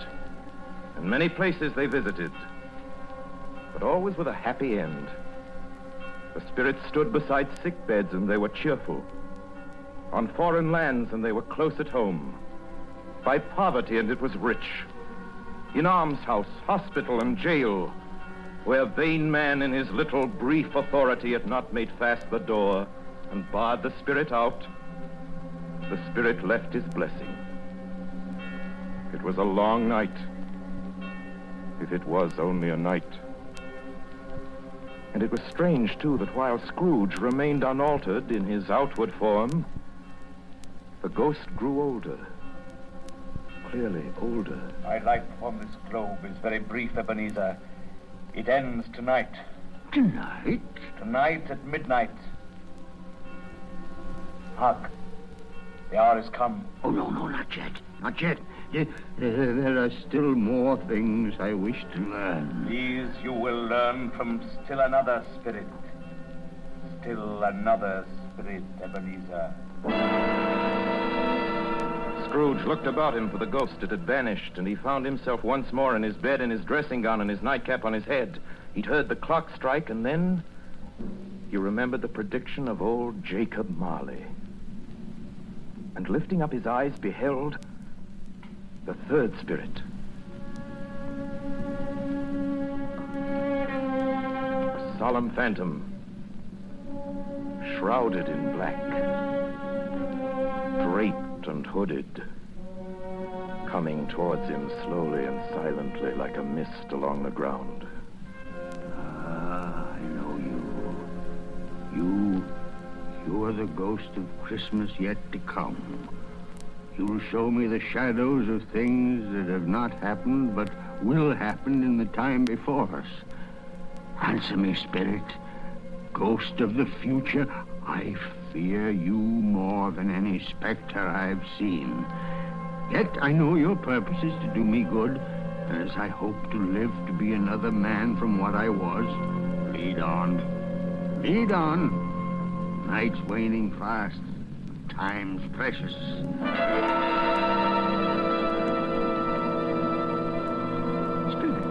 and many places they visited but always with a happy end. The spirits stood beside sick beds and they were cheerful. On foreign lands and they were close at home. By poverty and it was rich. In almshouse, hospital, and jail, where vain man in his little brief authority had not made fast the door and barred the spirit out, the spirit left his blessing. It was a long night, if it was only a night. And it was strange, too, that while Scrooge remained unaltered in his outward form, the ghost grew older. Clearly older. My life on this globe is very brief, Ebenezer. It ends tonight. Tonight? Tonight at midnight. Hark. The hour has come. Oh, no, no, not yet. Not yet. There, there are still more things I wish to learn. These you will learn from still another spirit. Still another spirit, Ebenezer. Scrooge looked about him for the ghost. It had vanished, and he found himself once more in his bed in his dressing gown and his nightcap on his head. He'd heard the clock strike, and then he remembered the prediction of old Jacob Marley. And lifting up his eyes, beheld the third spirit. A solemn phantom, shrouded in black, draped and hooded, coming towards him slowly and silently like a mist along the ground. Ah, I know you. You, you are the ghost of Christmas yet to come. You'll show me the shadows of things that have not happened but will happen in the time before us. Answer me, spirit. Ghost of the future, I fear you more than any specter I've seen. Yet I know your purpose is to do me good, and as I hope to live to be another man from what I was, lead on. Lead on. Night's waning fast. Time's precious. Spirit,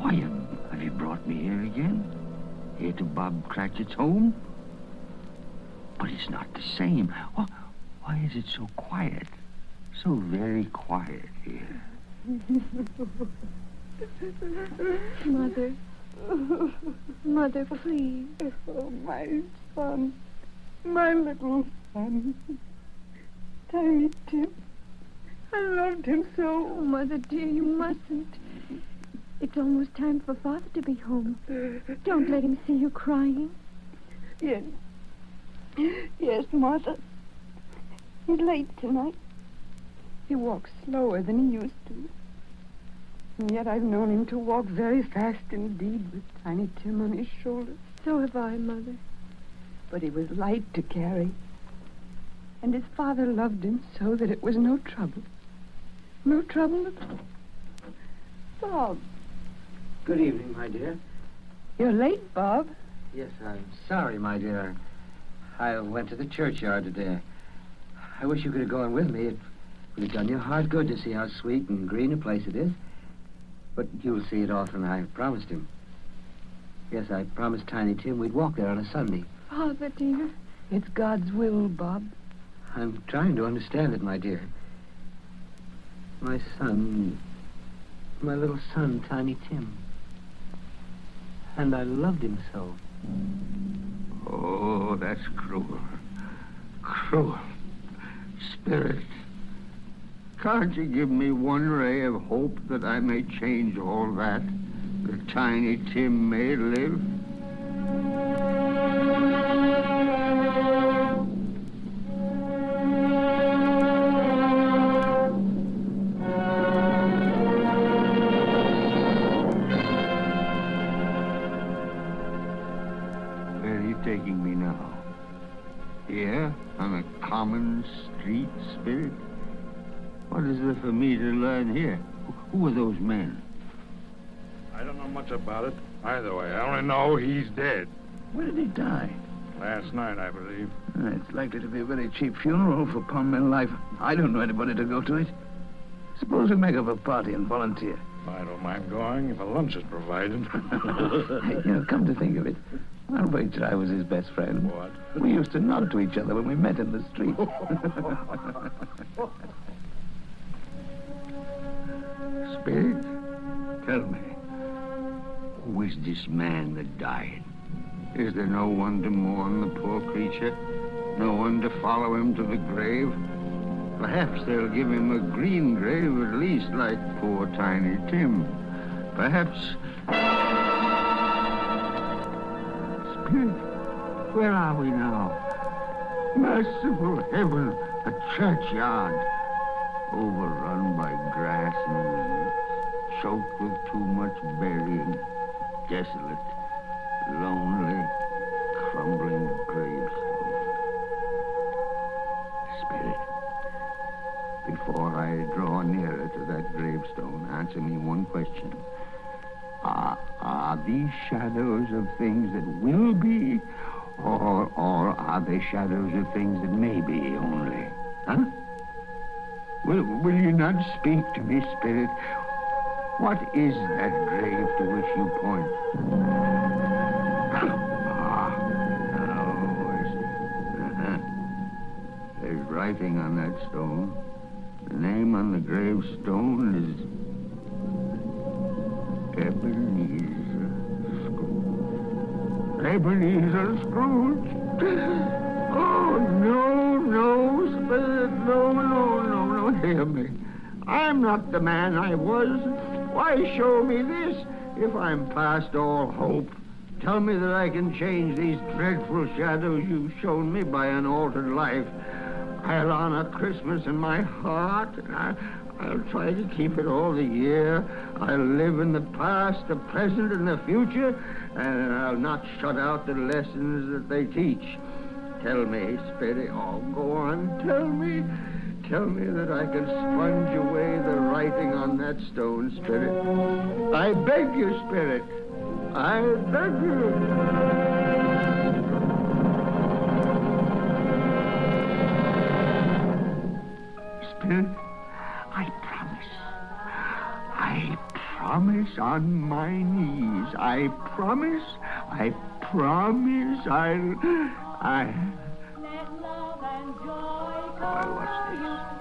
why have, have you brought me here again? Here to Bob Cratchit's home? But it's not the same. Why, why is it so quiet? So very quiet here. Mother. Mother, please. Oh, my son. My little son. Tiny Tim. I loved him so. Oh, Mother dear, you mustn't. It's almost time for Father to be home. Don't let him see you crying. Yes. Yes, Martha. He's late tonight. He walks slower than he used to. And yet I've known him to walk very fast indeed with Tiny Tim on his shoulder. So have I, Mother. But he was light to carry. And his father loved him so that it was no trouble. No trouble at all. Bob. Good evening, my dear. You're late, Bob. Yes, I'm sorry, my dear. I went to the churchyard today. I wish you could have gone with me. It would have done your heart good to see how sweet and green a place it is. But you'll see it often, I promised him. Yes, I promised Tiny Tim we'd walk there on a Sunday. Father, dear. It's God's will, Bob. I'm trying to understand it, my dear. My son, my little son, Tiny Tim. And I loved him so. Oh, that's cruel. Cruel. Spirit, can't you give me one ray of hope that I may change all that? That Tiny Tim may live? Street, Spirit? What is there for me to learn here? Who- are those men? I don't know much about it. Either way, I only know he's dead. Where did he die? Last night, I believe. Uh, It's likely to be a very cheap funeral for Palmel life. I don't know anybody to go to it. Suppose we make up a party and volunteer. I don't mind going if a lunch is provided. you know, come to think of it, I'll wager I was his best friend. What? We used to nod to each other when we met in the street. Spirit, tell me, who is this man that died? Is there no one to mourn the poor creature? No one to follow him to the grave? Perhaps they'll give him a green grave at least, like poor Tiny Tim. Perhaps. Spirit, where are we now? Merciful heaven, a churchyard. Overrun by grass and weeds, choked with too much burying, desolate, lonely, crumbling gravestone. Spirit, before I draw nearer to that gravestone, answer me one question. Are, are these shadows of things that will be, or, or are they shadows of things that may be only? Huh? Will, will you not speak to me, Spirit? What is that grave to which you point? ah, now. There's writing on that stone. The name on the gravestone is Ebenezer Scrooge. Ebenezer Scrooge? Oh, no, no, Spirit, no, no, no, no, hear me. I'm not the man I was. Why show me this if I'm past all hope? Tell me that I can change these dreadful shadows you've shown me by an altered life. I'll honor Christmas in my heart, and I, I'll try to keep it all the year. I'll live in the past, the present, and the future, and I'll not shut out the lessons that they teach. Tell me, Spirit, oh, go on, tell me. Tell me that I can sponge away the writing on that stone, Spirit. I beg you, Spirit. I beg you. On my knees. I promise. I promise. I'll. I. Let love and joy go. Why, what's this?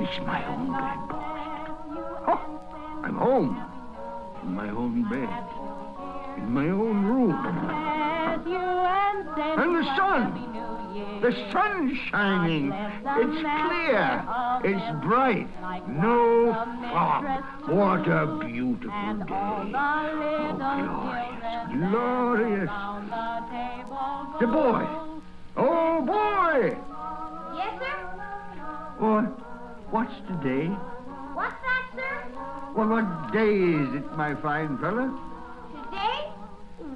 It's my own bedpost. Oh, I'm home. In my own bed. In my own room. And the sun. The sun's shining. It's clear. It's bright. No fog. What a beautiful day. Oh, glorious. Glorious. The boy. Oh, boy. Yes, sir? What? What's today? What's that, sir? Well, what day is it, my fine fella?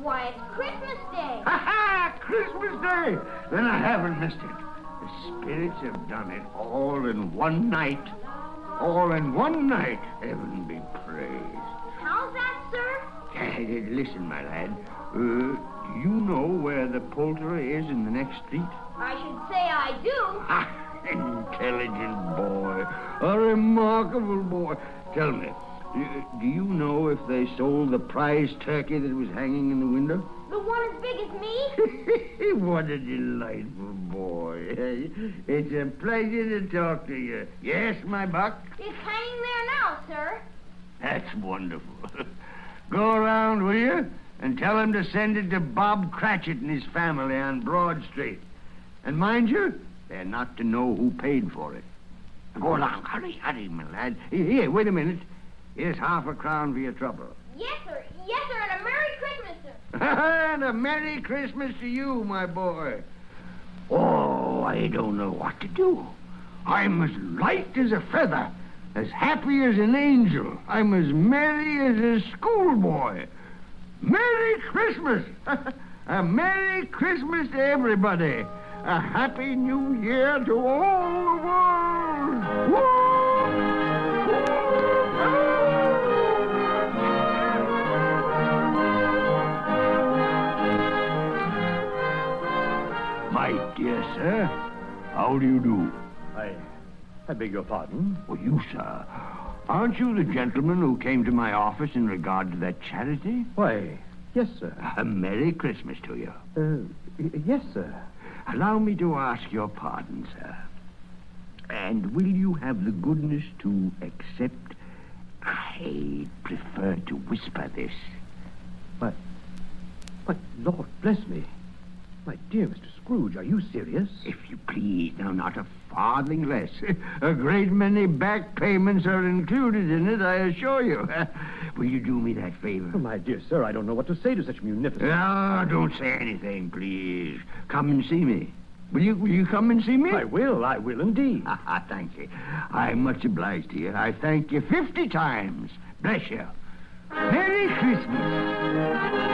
Why, it's Christmas Day. Ha ha! Christmas Day! Then I haven't missed it. The spirits have done it all in one night. All in one night, heaven be praised. How's that, sir? Listen, my lad. Uh, do you know where the poulterer is in the next street? I should say I do. Ah, Intelligent boy. A remarkable boy. Tell me, do- you know if they sold the prize turkey that was hanging in the window? The one as big as me? what a delightful boy. Eh? It's a pleasure to talk to you. Yes, my buck? It's hanging there now, sir. That's wonderful. Go around, will you? And tell him to send it to Bob Cratchit and his family on Broad Street. And mind you, they're not to know who paid for it. Go along. Hurry, hurry, my lad. Here, wait a minute. Here's half a crown for your trouble. Yes, sir. Yes, sir. And a Merry Christmas, sir. and a Merry Christmas to you, my boy. Oh, I don't know what to do. I'm as light as a feather, as happy as an angel. I'm as merry as a schoolboy. Merry Christmas! a Merry Christmas to everybody. A Happy New Year to all the world. My dear sir, how do you do? I, I beg your pardon? Well, you, sir. Aren't you the gentleman who came to my office in regard to that charity? Why, yes, sir. A Merry Christmas to you. Uh, yes, sir. Allow me to ask your pardon, sir. And will you have the goodness to accept? I prefer to whisper this. But, but, Lord bless me. My dear Mr. Scrooge, are you serious? If you please, now not a farthing less. A great many back payments are included in it, I assure you. Will you do me that favor? Oh, my dear sir, I don't know what to say to such munificence. Ah, don't say anything, please. Come and see me. Will you, will you come and see me? I will, I will indeed. Thank you. I'm much obliged to you. I thank you 50 times. Bless you. Merry Christmas.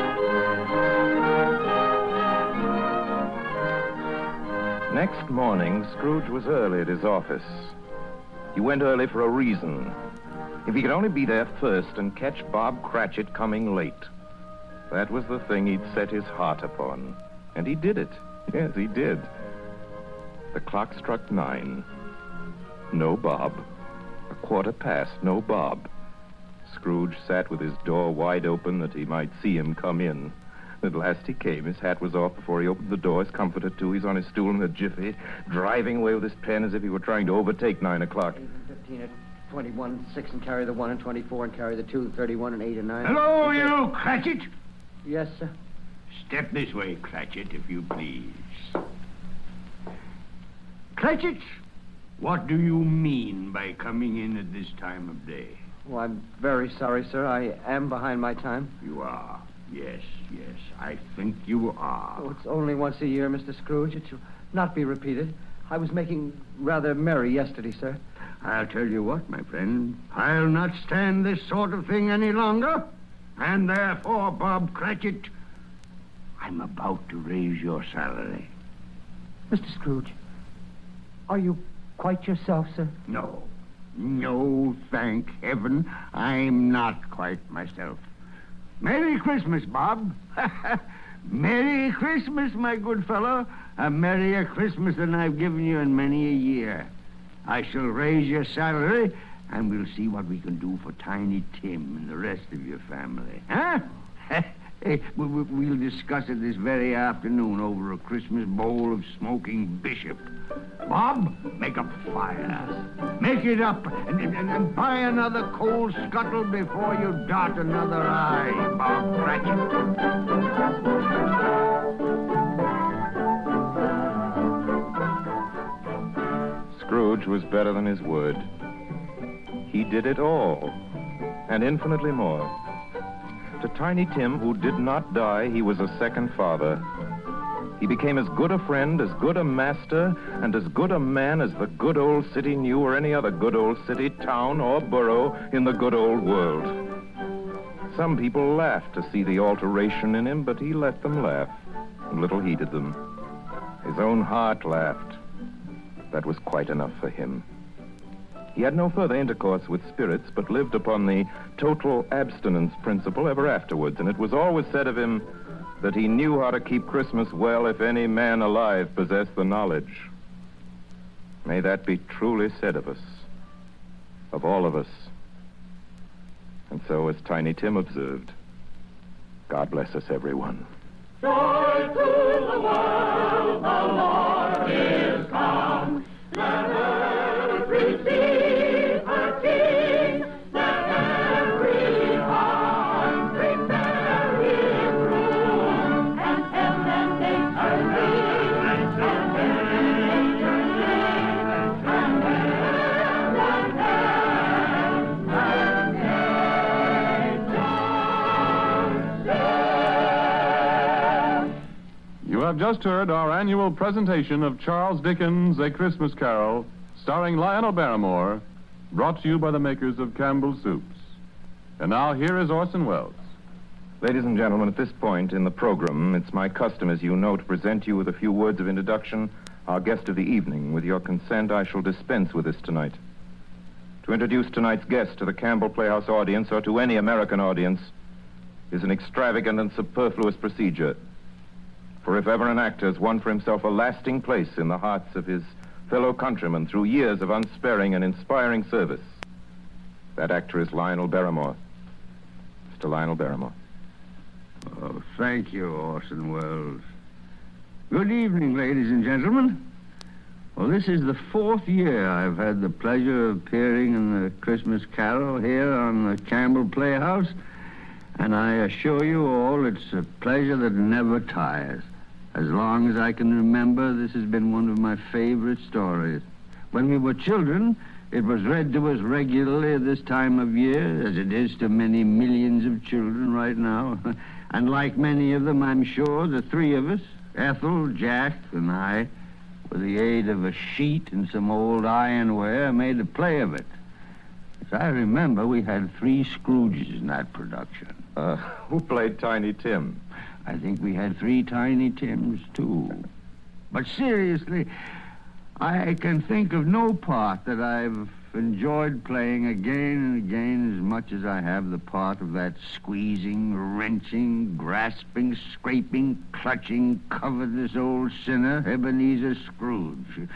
Next morning, Scrooge was early at his office. He went early for a reason. If he could only be there first and catch Bob Cratchit coming late. That was the thing he'd set his heart upon. And he did it. Yes, he did. The clock struck nine. No Bob. A quarter past, no Bob. Scrooge sat with his door wide open that he might see him come in. At last he came. His hat was off before he opened the door. His comforter, too. He's on his stool in a jiffy, driving away with his pen as if he were trying to overtake nine o'clock. 15 at 21, 6 and carry the 1 and 24 and carry the 2, 31 and 8 and 9. Hello, you Cratchit. Yes, sir. Step this way, Cratchit, if you please. Cratchit, what do you mean by coming in at this time of day? Well, I'm very sorry, sir. I am behind my time. You are. Yes, yes. I think you are. Oh, it's only once a year, Mr. Scrooge. It shall not be repeated. I was making rather merry yesterday, sir. I'll tell you what, my friend. I'll not stand this sort of thing any longer. And therefore, Bob Cratchit, I'm about to raise your salary. Mr. Scrooge, are you quite yourself, sir? No. No, thank heaven, I'm not quite myself. Merry Christmas, Bob. Merry Christmas, my good fellow. A merrier Christmas than I've given you in many a year. I shall raise your salary, and we'll see what we can do for Tiny Tim and the rest of your family. Huh? Eh, we- we- We'll discuss it this very afternoon over a Christmas bowl of smoking bishop. Bob, make up a fire. Make it up and, and, and buy another coal scuttle before you dart another eye, Bob Cratchit. Scrooge was better than his word. He did it all, and infinitely more. To Tiny Tim, who did not die, he was a second father. He became as good a friend, as good a master, and as good a man as the good old city knew or any other good old city, town, or borough in the good old world. Some people laughed to see the alteration in him, but he let them laugh, and little heeded them. His own heart laughed, That was quite enough for him. He had no further intercourse with spirits, but lived upon the total abstinence principle ever afterwards, and it was always said of him that he knew how to keep Christmas well if any man alive possessed the knowledge. May that be truly said of us, of all of us. And so, as Tiny Tim observed, God bless us, everyone. Joy to the world, the Lord is come. Let have just heard our annual presentation of Charles Dickens' A Christmas Carol, starring Lionel Barrymore, brought to you by the makers of Campbell's Soups. And now here is Orson Welles. Ladies and gentlemen, at this point in the program, it's my custom, as you know, to present you with a few words of introduction, our guest of the evening. With your consent, I shall dispense with this tonight. To introduce tonight's guest to the Campbell Playhouse audience or to any American audience is an extravagant and superfluous procedure. For if ever an actor has won for himself a lasting place in the hearts of his fellow countrymen through years of unsparing and inspiring service, that actor is Lionel Barrymore. Mr. Lionel Barrymore. Oh, thank you, Orson Welles. Good evening, ladies and gentlemen. Well, this is the fourth year I've had the pleasure of appearing in the Christmas Carol here on the Campbell Playhouse, and I assure you all it's a pleasure that never tires. As long as I can remember, this has been one of my favorite stories. When we were children, it was read to us regularly at this time of year, as it is to many millions of children right now. and like many of them, I'm sure, the three of us, Ethel, Jack, and I, with the aid of a sheet and some old ironware, made a play of it. As I remember, we had three Scrooges in that production. Uh, who played Tiny Tim? I think we had three Tiny Tims, too. But seriously, I can think of no part that I've enjoyed playing again and again as much as I have the part of that squeezing, wrenching, grasping, scraping, clutching, covetous old sinner, Ebenezer Scrooge.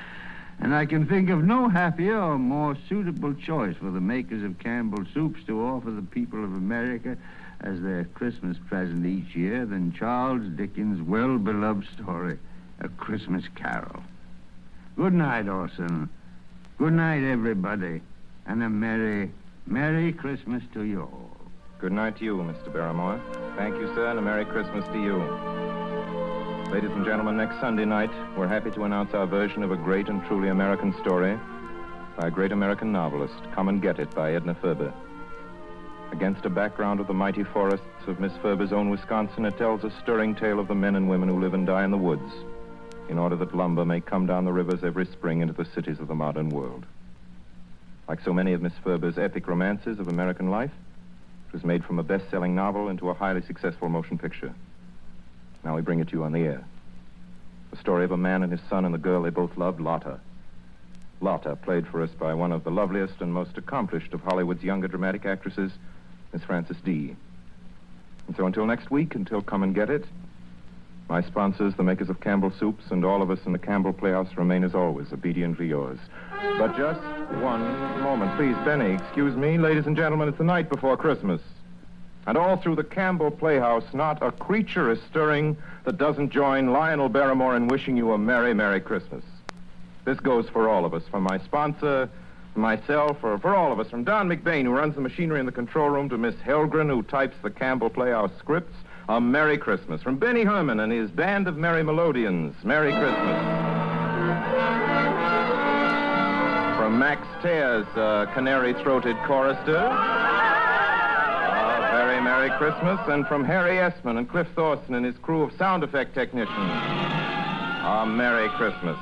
And I can think of no happier or more suitable choice for the makers of Campbell Soups to offer the people of America as their Christmas present each year than Charles Dickens' well beloved story, A Christmas Carol. Good night, Orson. Good night, everybody. And a Merry, Merry Christmas to you all. Good night to you, Mr. Barrymore. Thank you, sir, and a Merry Christmas to you. Ladies and gentlemen, next Sunday night, we're happy to announce our version of a great and truly American story by a great American novelist, Come and Get It by Edna Ferber. Against a background of the mighty forests of Miss Ferber's own Wisconsin, it tells a stirring tale of the men and women who live and die in the woods in order that lumber may come down the rivers every spring into the cities of the modern world. Like so many of Miss Ferber's epic romances of American life, it was made from a best-selling novel into a highly successful motion picture. Now we bring it to you on the air. The story of a man and his son and the girl they both loved, Lotta. Lotta, played for us by one of the loveliest and most accomplished of Hollywood's younger dramatic actresses, Miss Frances Dee. And so until next week, until Come and Get It, my sponsors, the makers of Campbell Soups, and all of us in the Campbell Playhouse remain as always obediently yours. But just one moment, please, Benny. Excuse me, ladies and gentlemen, it's the night before Christmas. And all through the Campbell Playhouse, not a creature is stirring that doesn't join Lionel Barrymore in wishing you a Merry, Merry Christmas. This goes for all of us, from my sponsor, myself, or for all of us, from Don McBain, who runs the machinery in the control room, to Miss Helgren, who types the Campbell Playhouse scripts. A Merry Christmas. From Benny Herrmann and his band of Merry Melodians. Merry Christmas. From Max Tears, uh, canary-throated chorister. A very Merry Christmas. And from Harry Essman and Cliff Thorson and his crew of sound effect technicians. A Merry Christmas.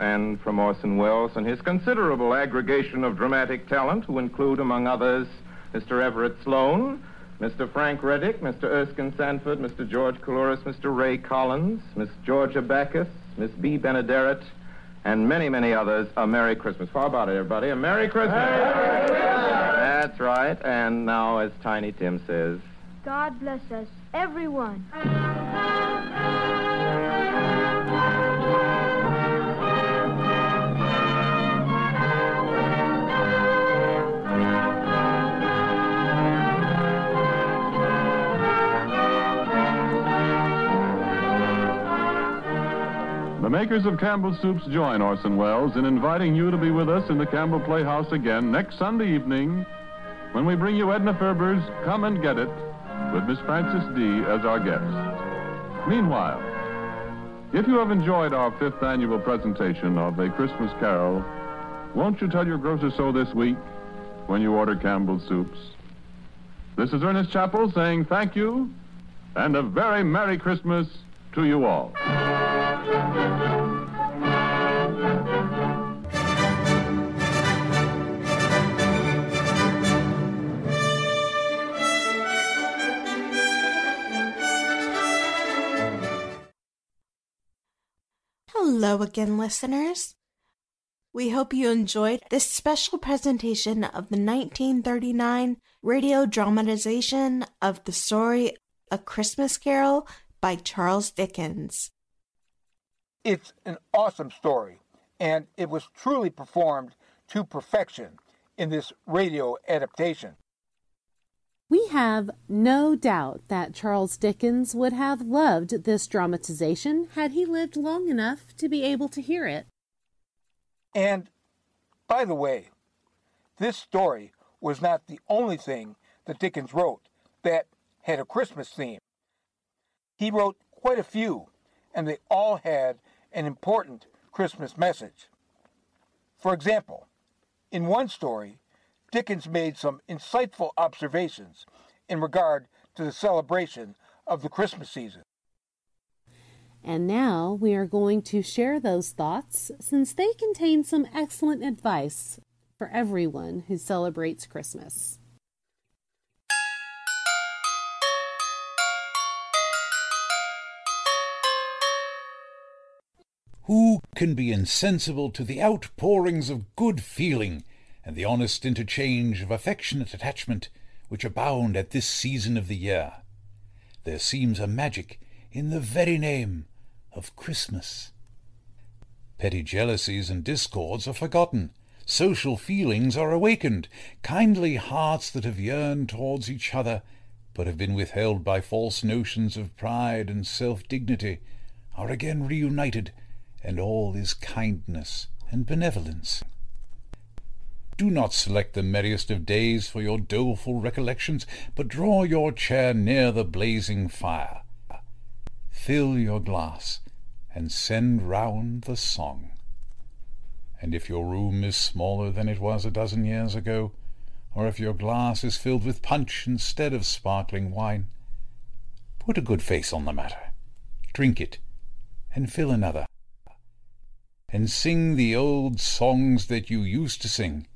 And from Orson Welles and his considerable aggregation of dramatic talent, who include, among others, Mr. Everett Sloane, Mr. Frank Readick, Mr. Erskine Sanford, Mr. George Coulouris, Mr. Ray Collins, Miss Georgia Backus, Miss Bea Benaderet, and many, many others a Merry Christmas. How about it, everybody? A Merry Christmas. That's right. And now, as Tiny Tim says, God bless us, everyone. The makers of Campbell Soups join Orson Welles in inviting you to be with us in the Campbell Playhouse again next Sunday evening when we bring you Edna Ferber's Come and Get It with Miss Frances Dee as our guest. Meanwhile, if you have enjoyed our fifth annual presentation of A Christmas Carol, won't you tell your grocer so this week when you order Campbell Soups? This is Ernest Chappell saying thank you and a very Merry Christmas to you all. Hello again, listeners. We hope you enjoyed this special presentation of the 1939 radio dramatization of the story A Christmas Carol by Charles Dickens. It's an awesome story, and it was truly performed to perfection in this radio adaptation. We have no doubt that Charles Dickens would have loved this dramatization had he lived long enough to be able to hear it. And, by the way, this story was not the only thing that Dickens wrote that had a Christmas theme. He wrote quite a few, and they all had an important Christmas message. For example, in one story, Dickens made some insightful observations in regard to the celebration of the Christmas season. And now we are going to share those thoughts since they contain some excellent advice for everyone who celebrates Christmas. Who can be insensible to the outpourings of good feeling and the honest interchange of affectionate attachment which abound at this season of the year? There seems a magic in the very name of Christmas. Petty jealousies and discords are forgotten. Social feelings are awakened. Kindly hearts that have yearned towards each other, but have been withheld by false notions of pride and self-dignity, are again reunited, and all is kindness and benevolence. Do not select the merriest of days for your doleful recollections, but draw your chair near the blazing fire. Fill your glass, and send round the song. And if your room is smaller than it was a dozen years ago, or if your glass is filled with punch instead of sparkling wine, put a good face on the matter, drink it, and fill another, and sing the old songs that you used to sing,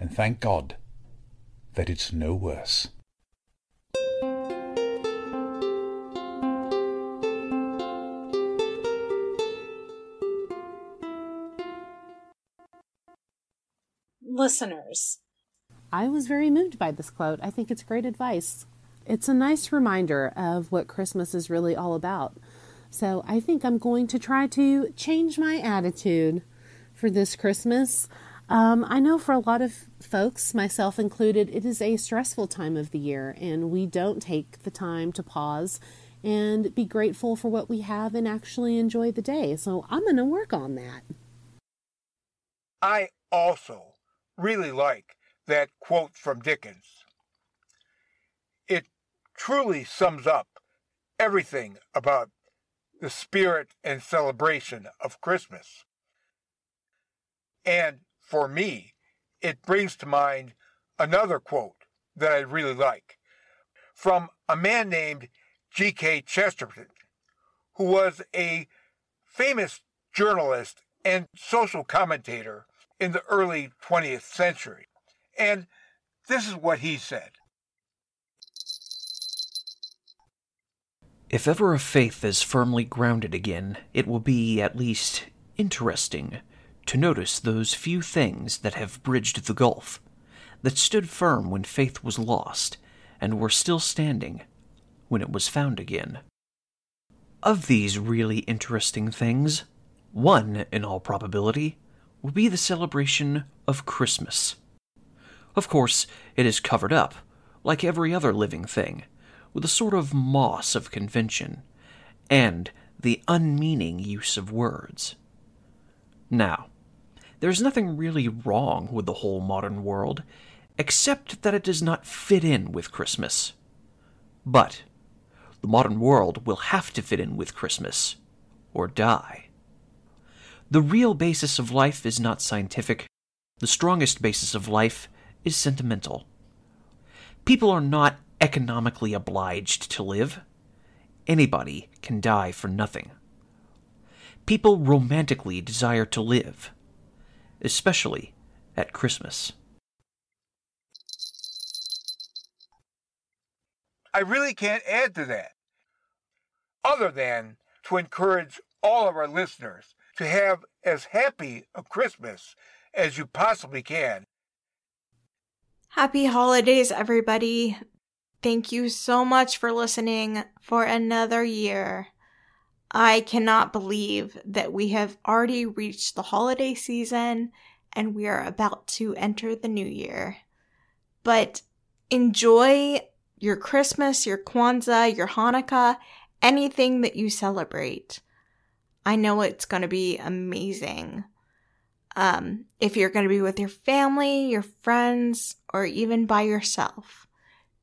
and thank God that it's no worse. Listeners, I was very moved by this quote. I think it's great advice. It's a nice reminder of what Christmas is really all about. So I think I'm going to try to change my attitude for this Christmas. Um, I know for a lot of folks, myself included, it is a stressful time of the year, and we don't take the time to pause and be grateful for what we have and actually enjoy the day. So I'm going to work on that. I also really like that quote from Dickens. It truly sums up everything about the spirit and celebration of Christmas. And for me, it brings to mind another quote that I really like from a man named G.K. Chesterton, who was a famous journalist and social commentator in the early 20th century. And this is what he said. If ever a faith is firmly grounded again, it will be, at least, interesting to notice those few things that have bridged the gulf, that stood firm when faith was lost, and were still standing when it was found again. Of these really interesting things, one, in all probability, will be the celebration of Christmas. Of course, it is covered up, like every other living thing, with a sort of moss of convention, and the unmeaning use of words. Now, there's nothing really wrong with the whole modern world, except that it does not fit in with Christmas. But the modern world will have to fit in with Christmas, or die. The real basis of life is not scientific. The strongest basis of life is sentimental. People are not economically obliged to live. Anybody can die for nothing. People romantically desire to live, especially at Christmas. I really can't add to that, other than to encourage all of our listeners to have as happy a Christmas as you possibly can. Happy holidays, everybody. Thank you so much for listening for another year. I cannot believe that we have already reached the holiday season and we are about to enter the new year. But enjoy your Christmas, your Kwanzaa, your Hanukkah, anything that you celebrate. I know it's going to be amazing. Um, if you're going to be with your family, your friends, or even by yourself,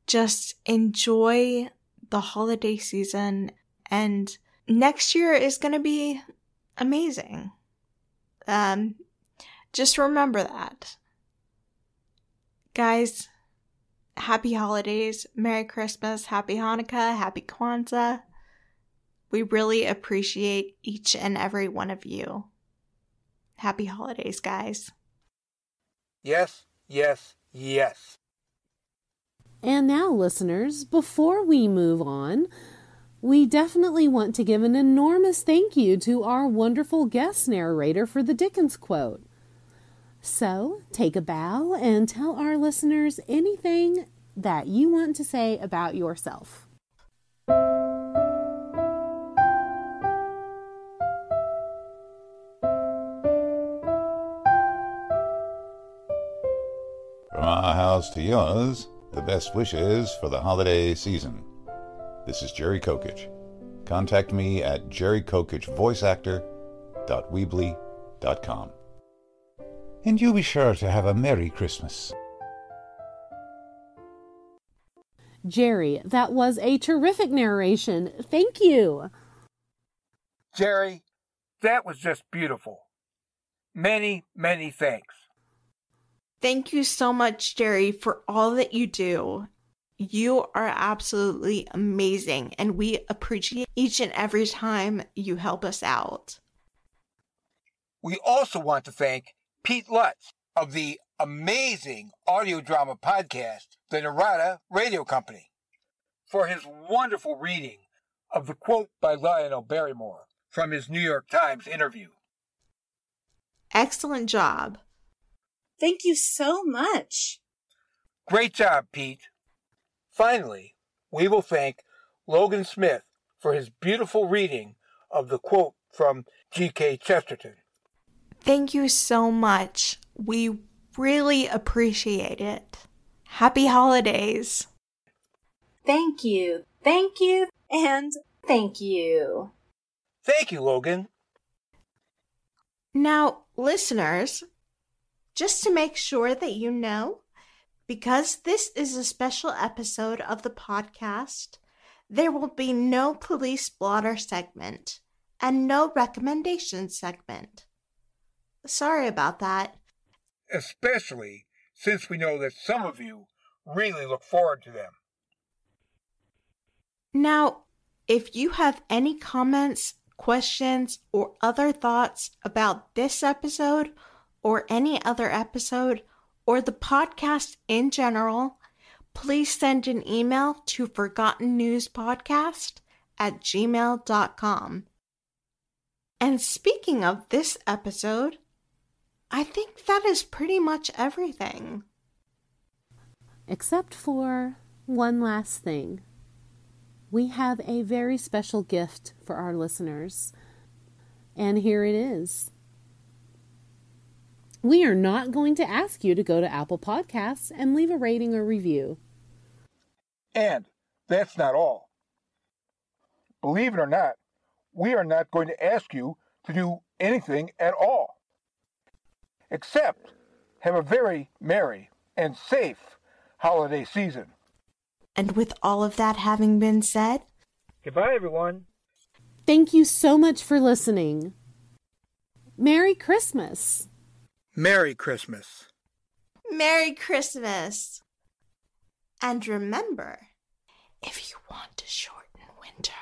just enjoy the holiday season. And next year is going to be amazing. Um, just remember that. Guys, happy holidays, Merry Christmas, Happy Hanukkah, Happy Kwanzaa. We really appreciate each and every one of you. Happy holidays, guys. Yes, yes, yes. And now, listeners, before we move on, we definitely want to give an enormous thank you to our wonderful guest narrator for the Dickens quote. So, take a bow and tell our listeners anything that you want to say about yourself. From our house to yours, the best wishes for the holiday season. This is Jerry Kokich. Contact me at jerrykokichvoiceactor.weebly.com. And you be sure to have a Merry Christmas. Jerry, that was a terrific narration. Thank you. Jerry, that was just beautiful. Many, many thanks. Thank you so much, Jerry, for all that you do. You are absolutely amazing, and we appreciate each and every time you help us out. We also want to thank Pete Lutz of the amazing audio drama podcast, The Narada Radio Company, for his wonderful reading of the quote by Lionel Barrymore from his New York Times interview. Excellent job. Thank you so much. Great job, Pete. Finally, we will thank Logan Smith for his beautiful reading of the quote from G.K. Chesterton. Thank you so much. We really appreciate it. Happy holidays. Thank you, thank you, and thank you. Thank you, Logan. Now, listeners, just to make sure that you know, because this is a special episode of the podcast, there will be no police blotter segment and no recommendation segment. Sorry about that. Especially since we know that some of you really look forward to them. Now, if you have any comments, questions, or other thoughts about this episode or any other episode or the podcast in general, please send an email to forgotten news podcast at gmail.com. And speaking of this episode, I think that is pretty much everything. Except for one last thing. We have a very special gift for our listeners, and here it is. We are not going to ask you to go to Apple Podcasts and leave a rating or review. And that's not all. Believe it or not, we are not going to ask you to do anything at all, except have a very merry and safe holiday season. And with all of that having been said, goodbye, everyone. Thank you so much for listening. Merry Christmas. Merry Christmas. Merry Christmas. And remember, if you want to shorten winter,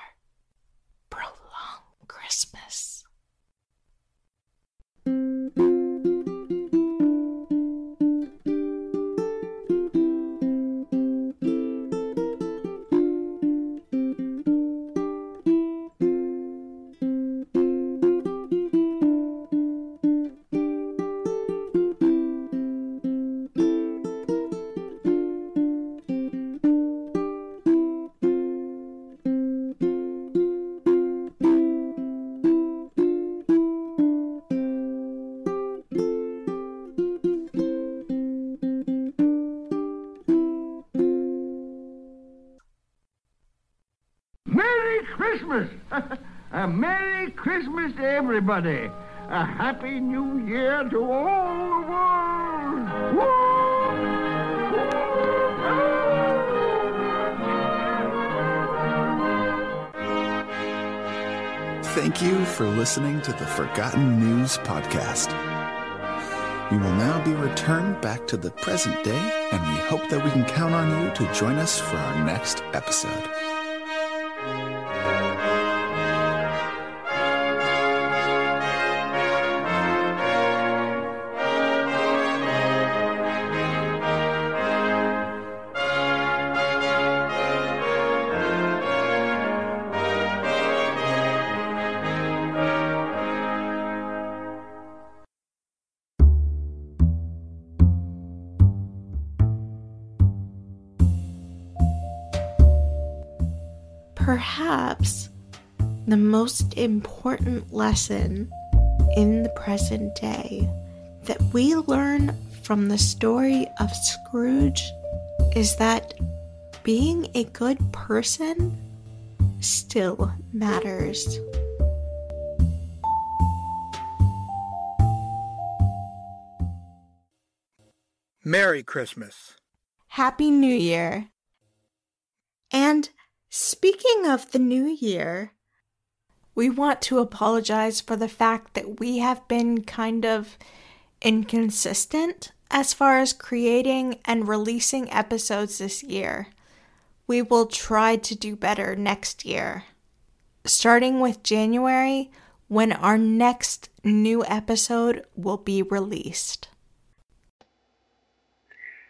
prolong Christmas. Everybody! A Happy New Year to all the world! Thank you for listening to the Forgotten News Podcast. You will now be returned back to the present day, and we hope that we can count on you to join us for our next episode. Most important lesson in the present day that we learn from the story of Scrooge is that being a good person still matters. Merry Christmas. Happy New Year. And speaking of the new year, we want to apologize for the fact that we have been kind of inconsistent as far as creating and releasing episodes this year. We will try to do better next year. Starting with January, when our next new episode will be released.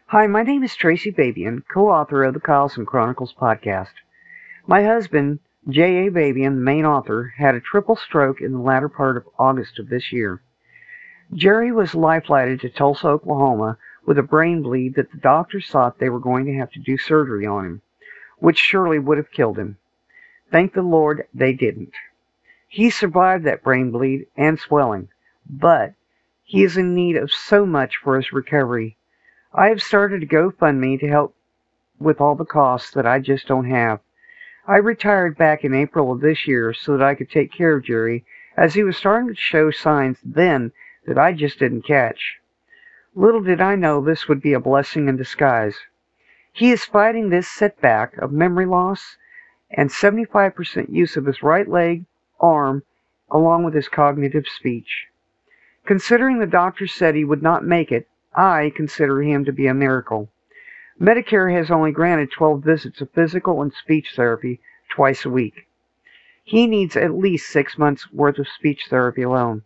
Hi, my name is Tracy Babian, co-author of the Carlson Chronicles podcast. My husband, J.A. Babian, the main author, had a triple stroke in the latter part of August of this year. Jerry was life-flighted to Tulsa, Oklahoma, with a brain bleed that the doctors thought they were going to have to do surgery on him, which surely would have killed him. Thank the Lord they didn't. He survived that brain bleed and swelling, but he is in need of so much for his recovery. I have started a GoFundMe to help with all the costs that I just don't have. I retired back in April of this year so that I could take care of Jerry, as he was starting to show signs then that I just didn't catch. Little did I know this would be a blessing in disguise. He is fighting this setback of memory loss and 75% use of his right leg, arm, along with his cognitive speech. Considering the doctor said he would not make it, I consider him to be a miracle. Medicare has only granted 12 visits of physical and speech therapy twice a week. He needs at least six months' worth of speech therapy alone.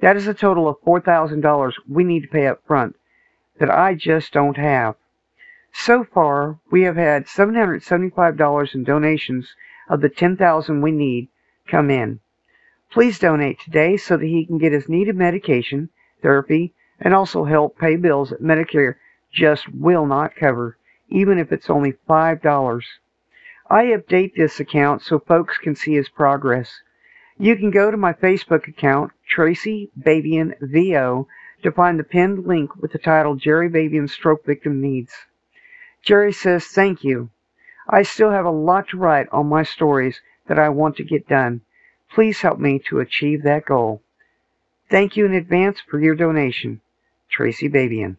That is a total of $4,000 we need to pay up front that I just don't have. So far, we have had $775 in donations of the 10000 we need come in. Please donate today so that he can get his needed medication, therapy, and also help pay bills at Medicare just will not cover, even if it's only $5. I update this account so folks can see his progress. You can go to my Facebook account, Tracy Babian VO, to find the pinned link with the title Jerry Babian Stroke Victim Needs. Jerry says thank you. I still have a lot to write on my stories that I want to get done. Please help me to achieve that goal. Thank you in advance for your donation. Tracy Babian.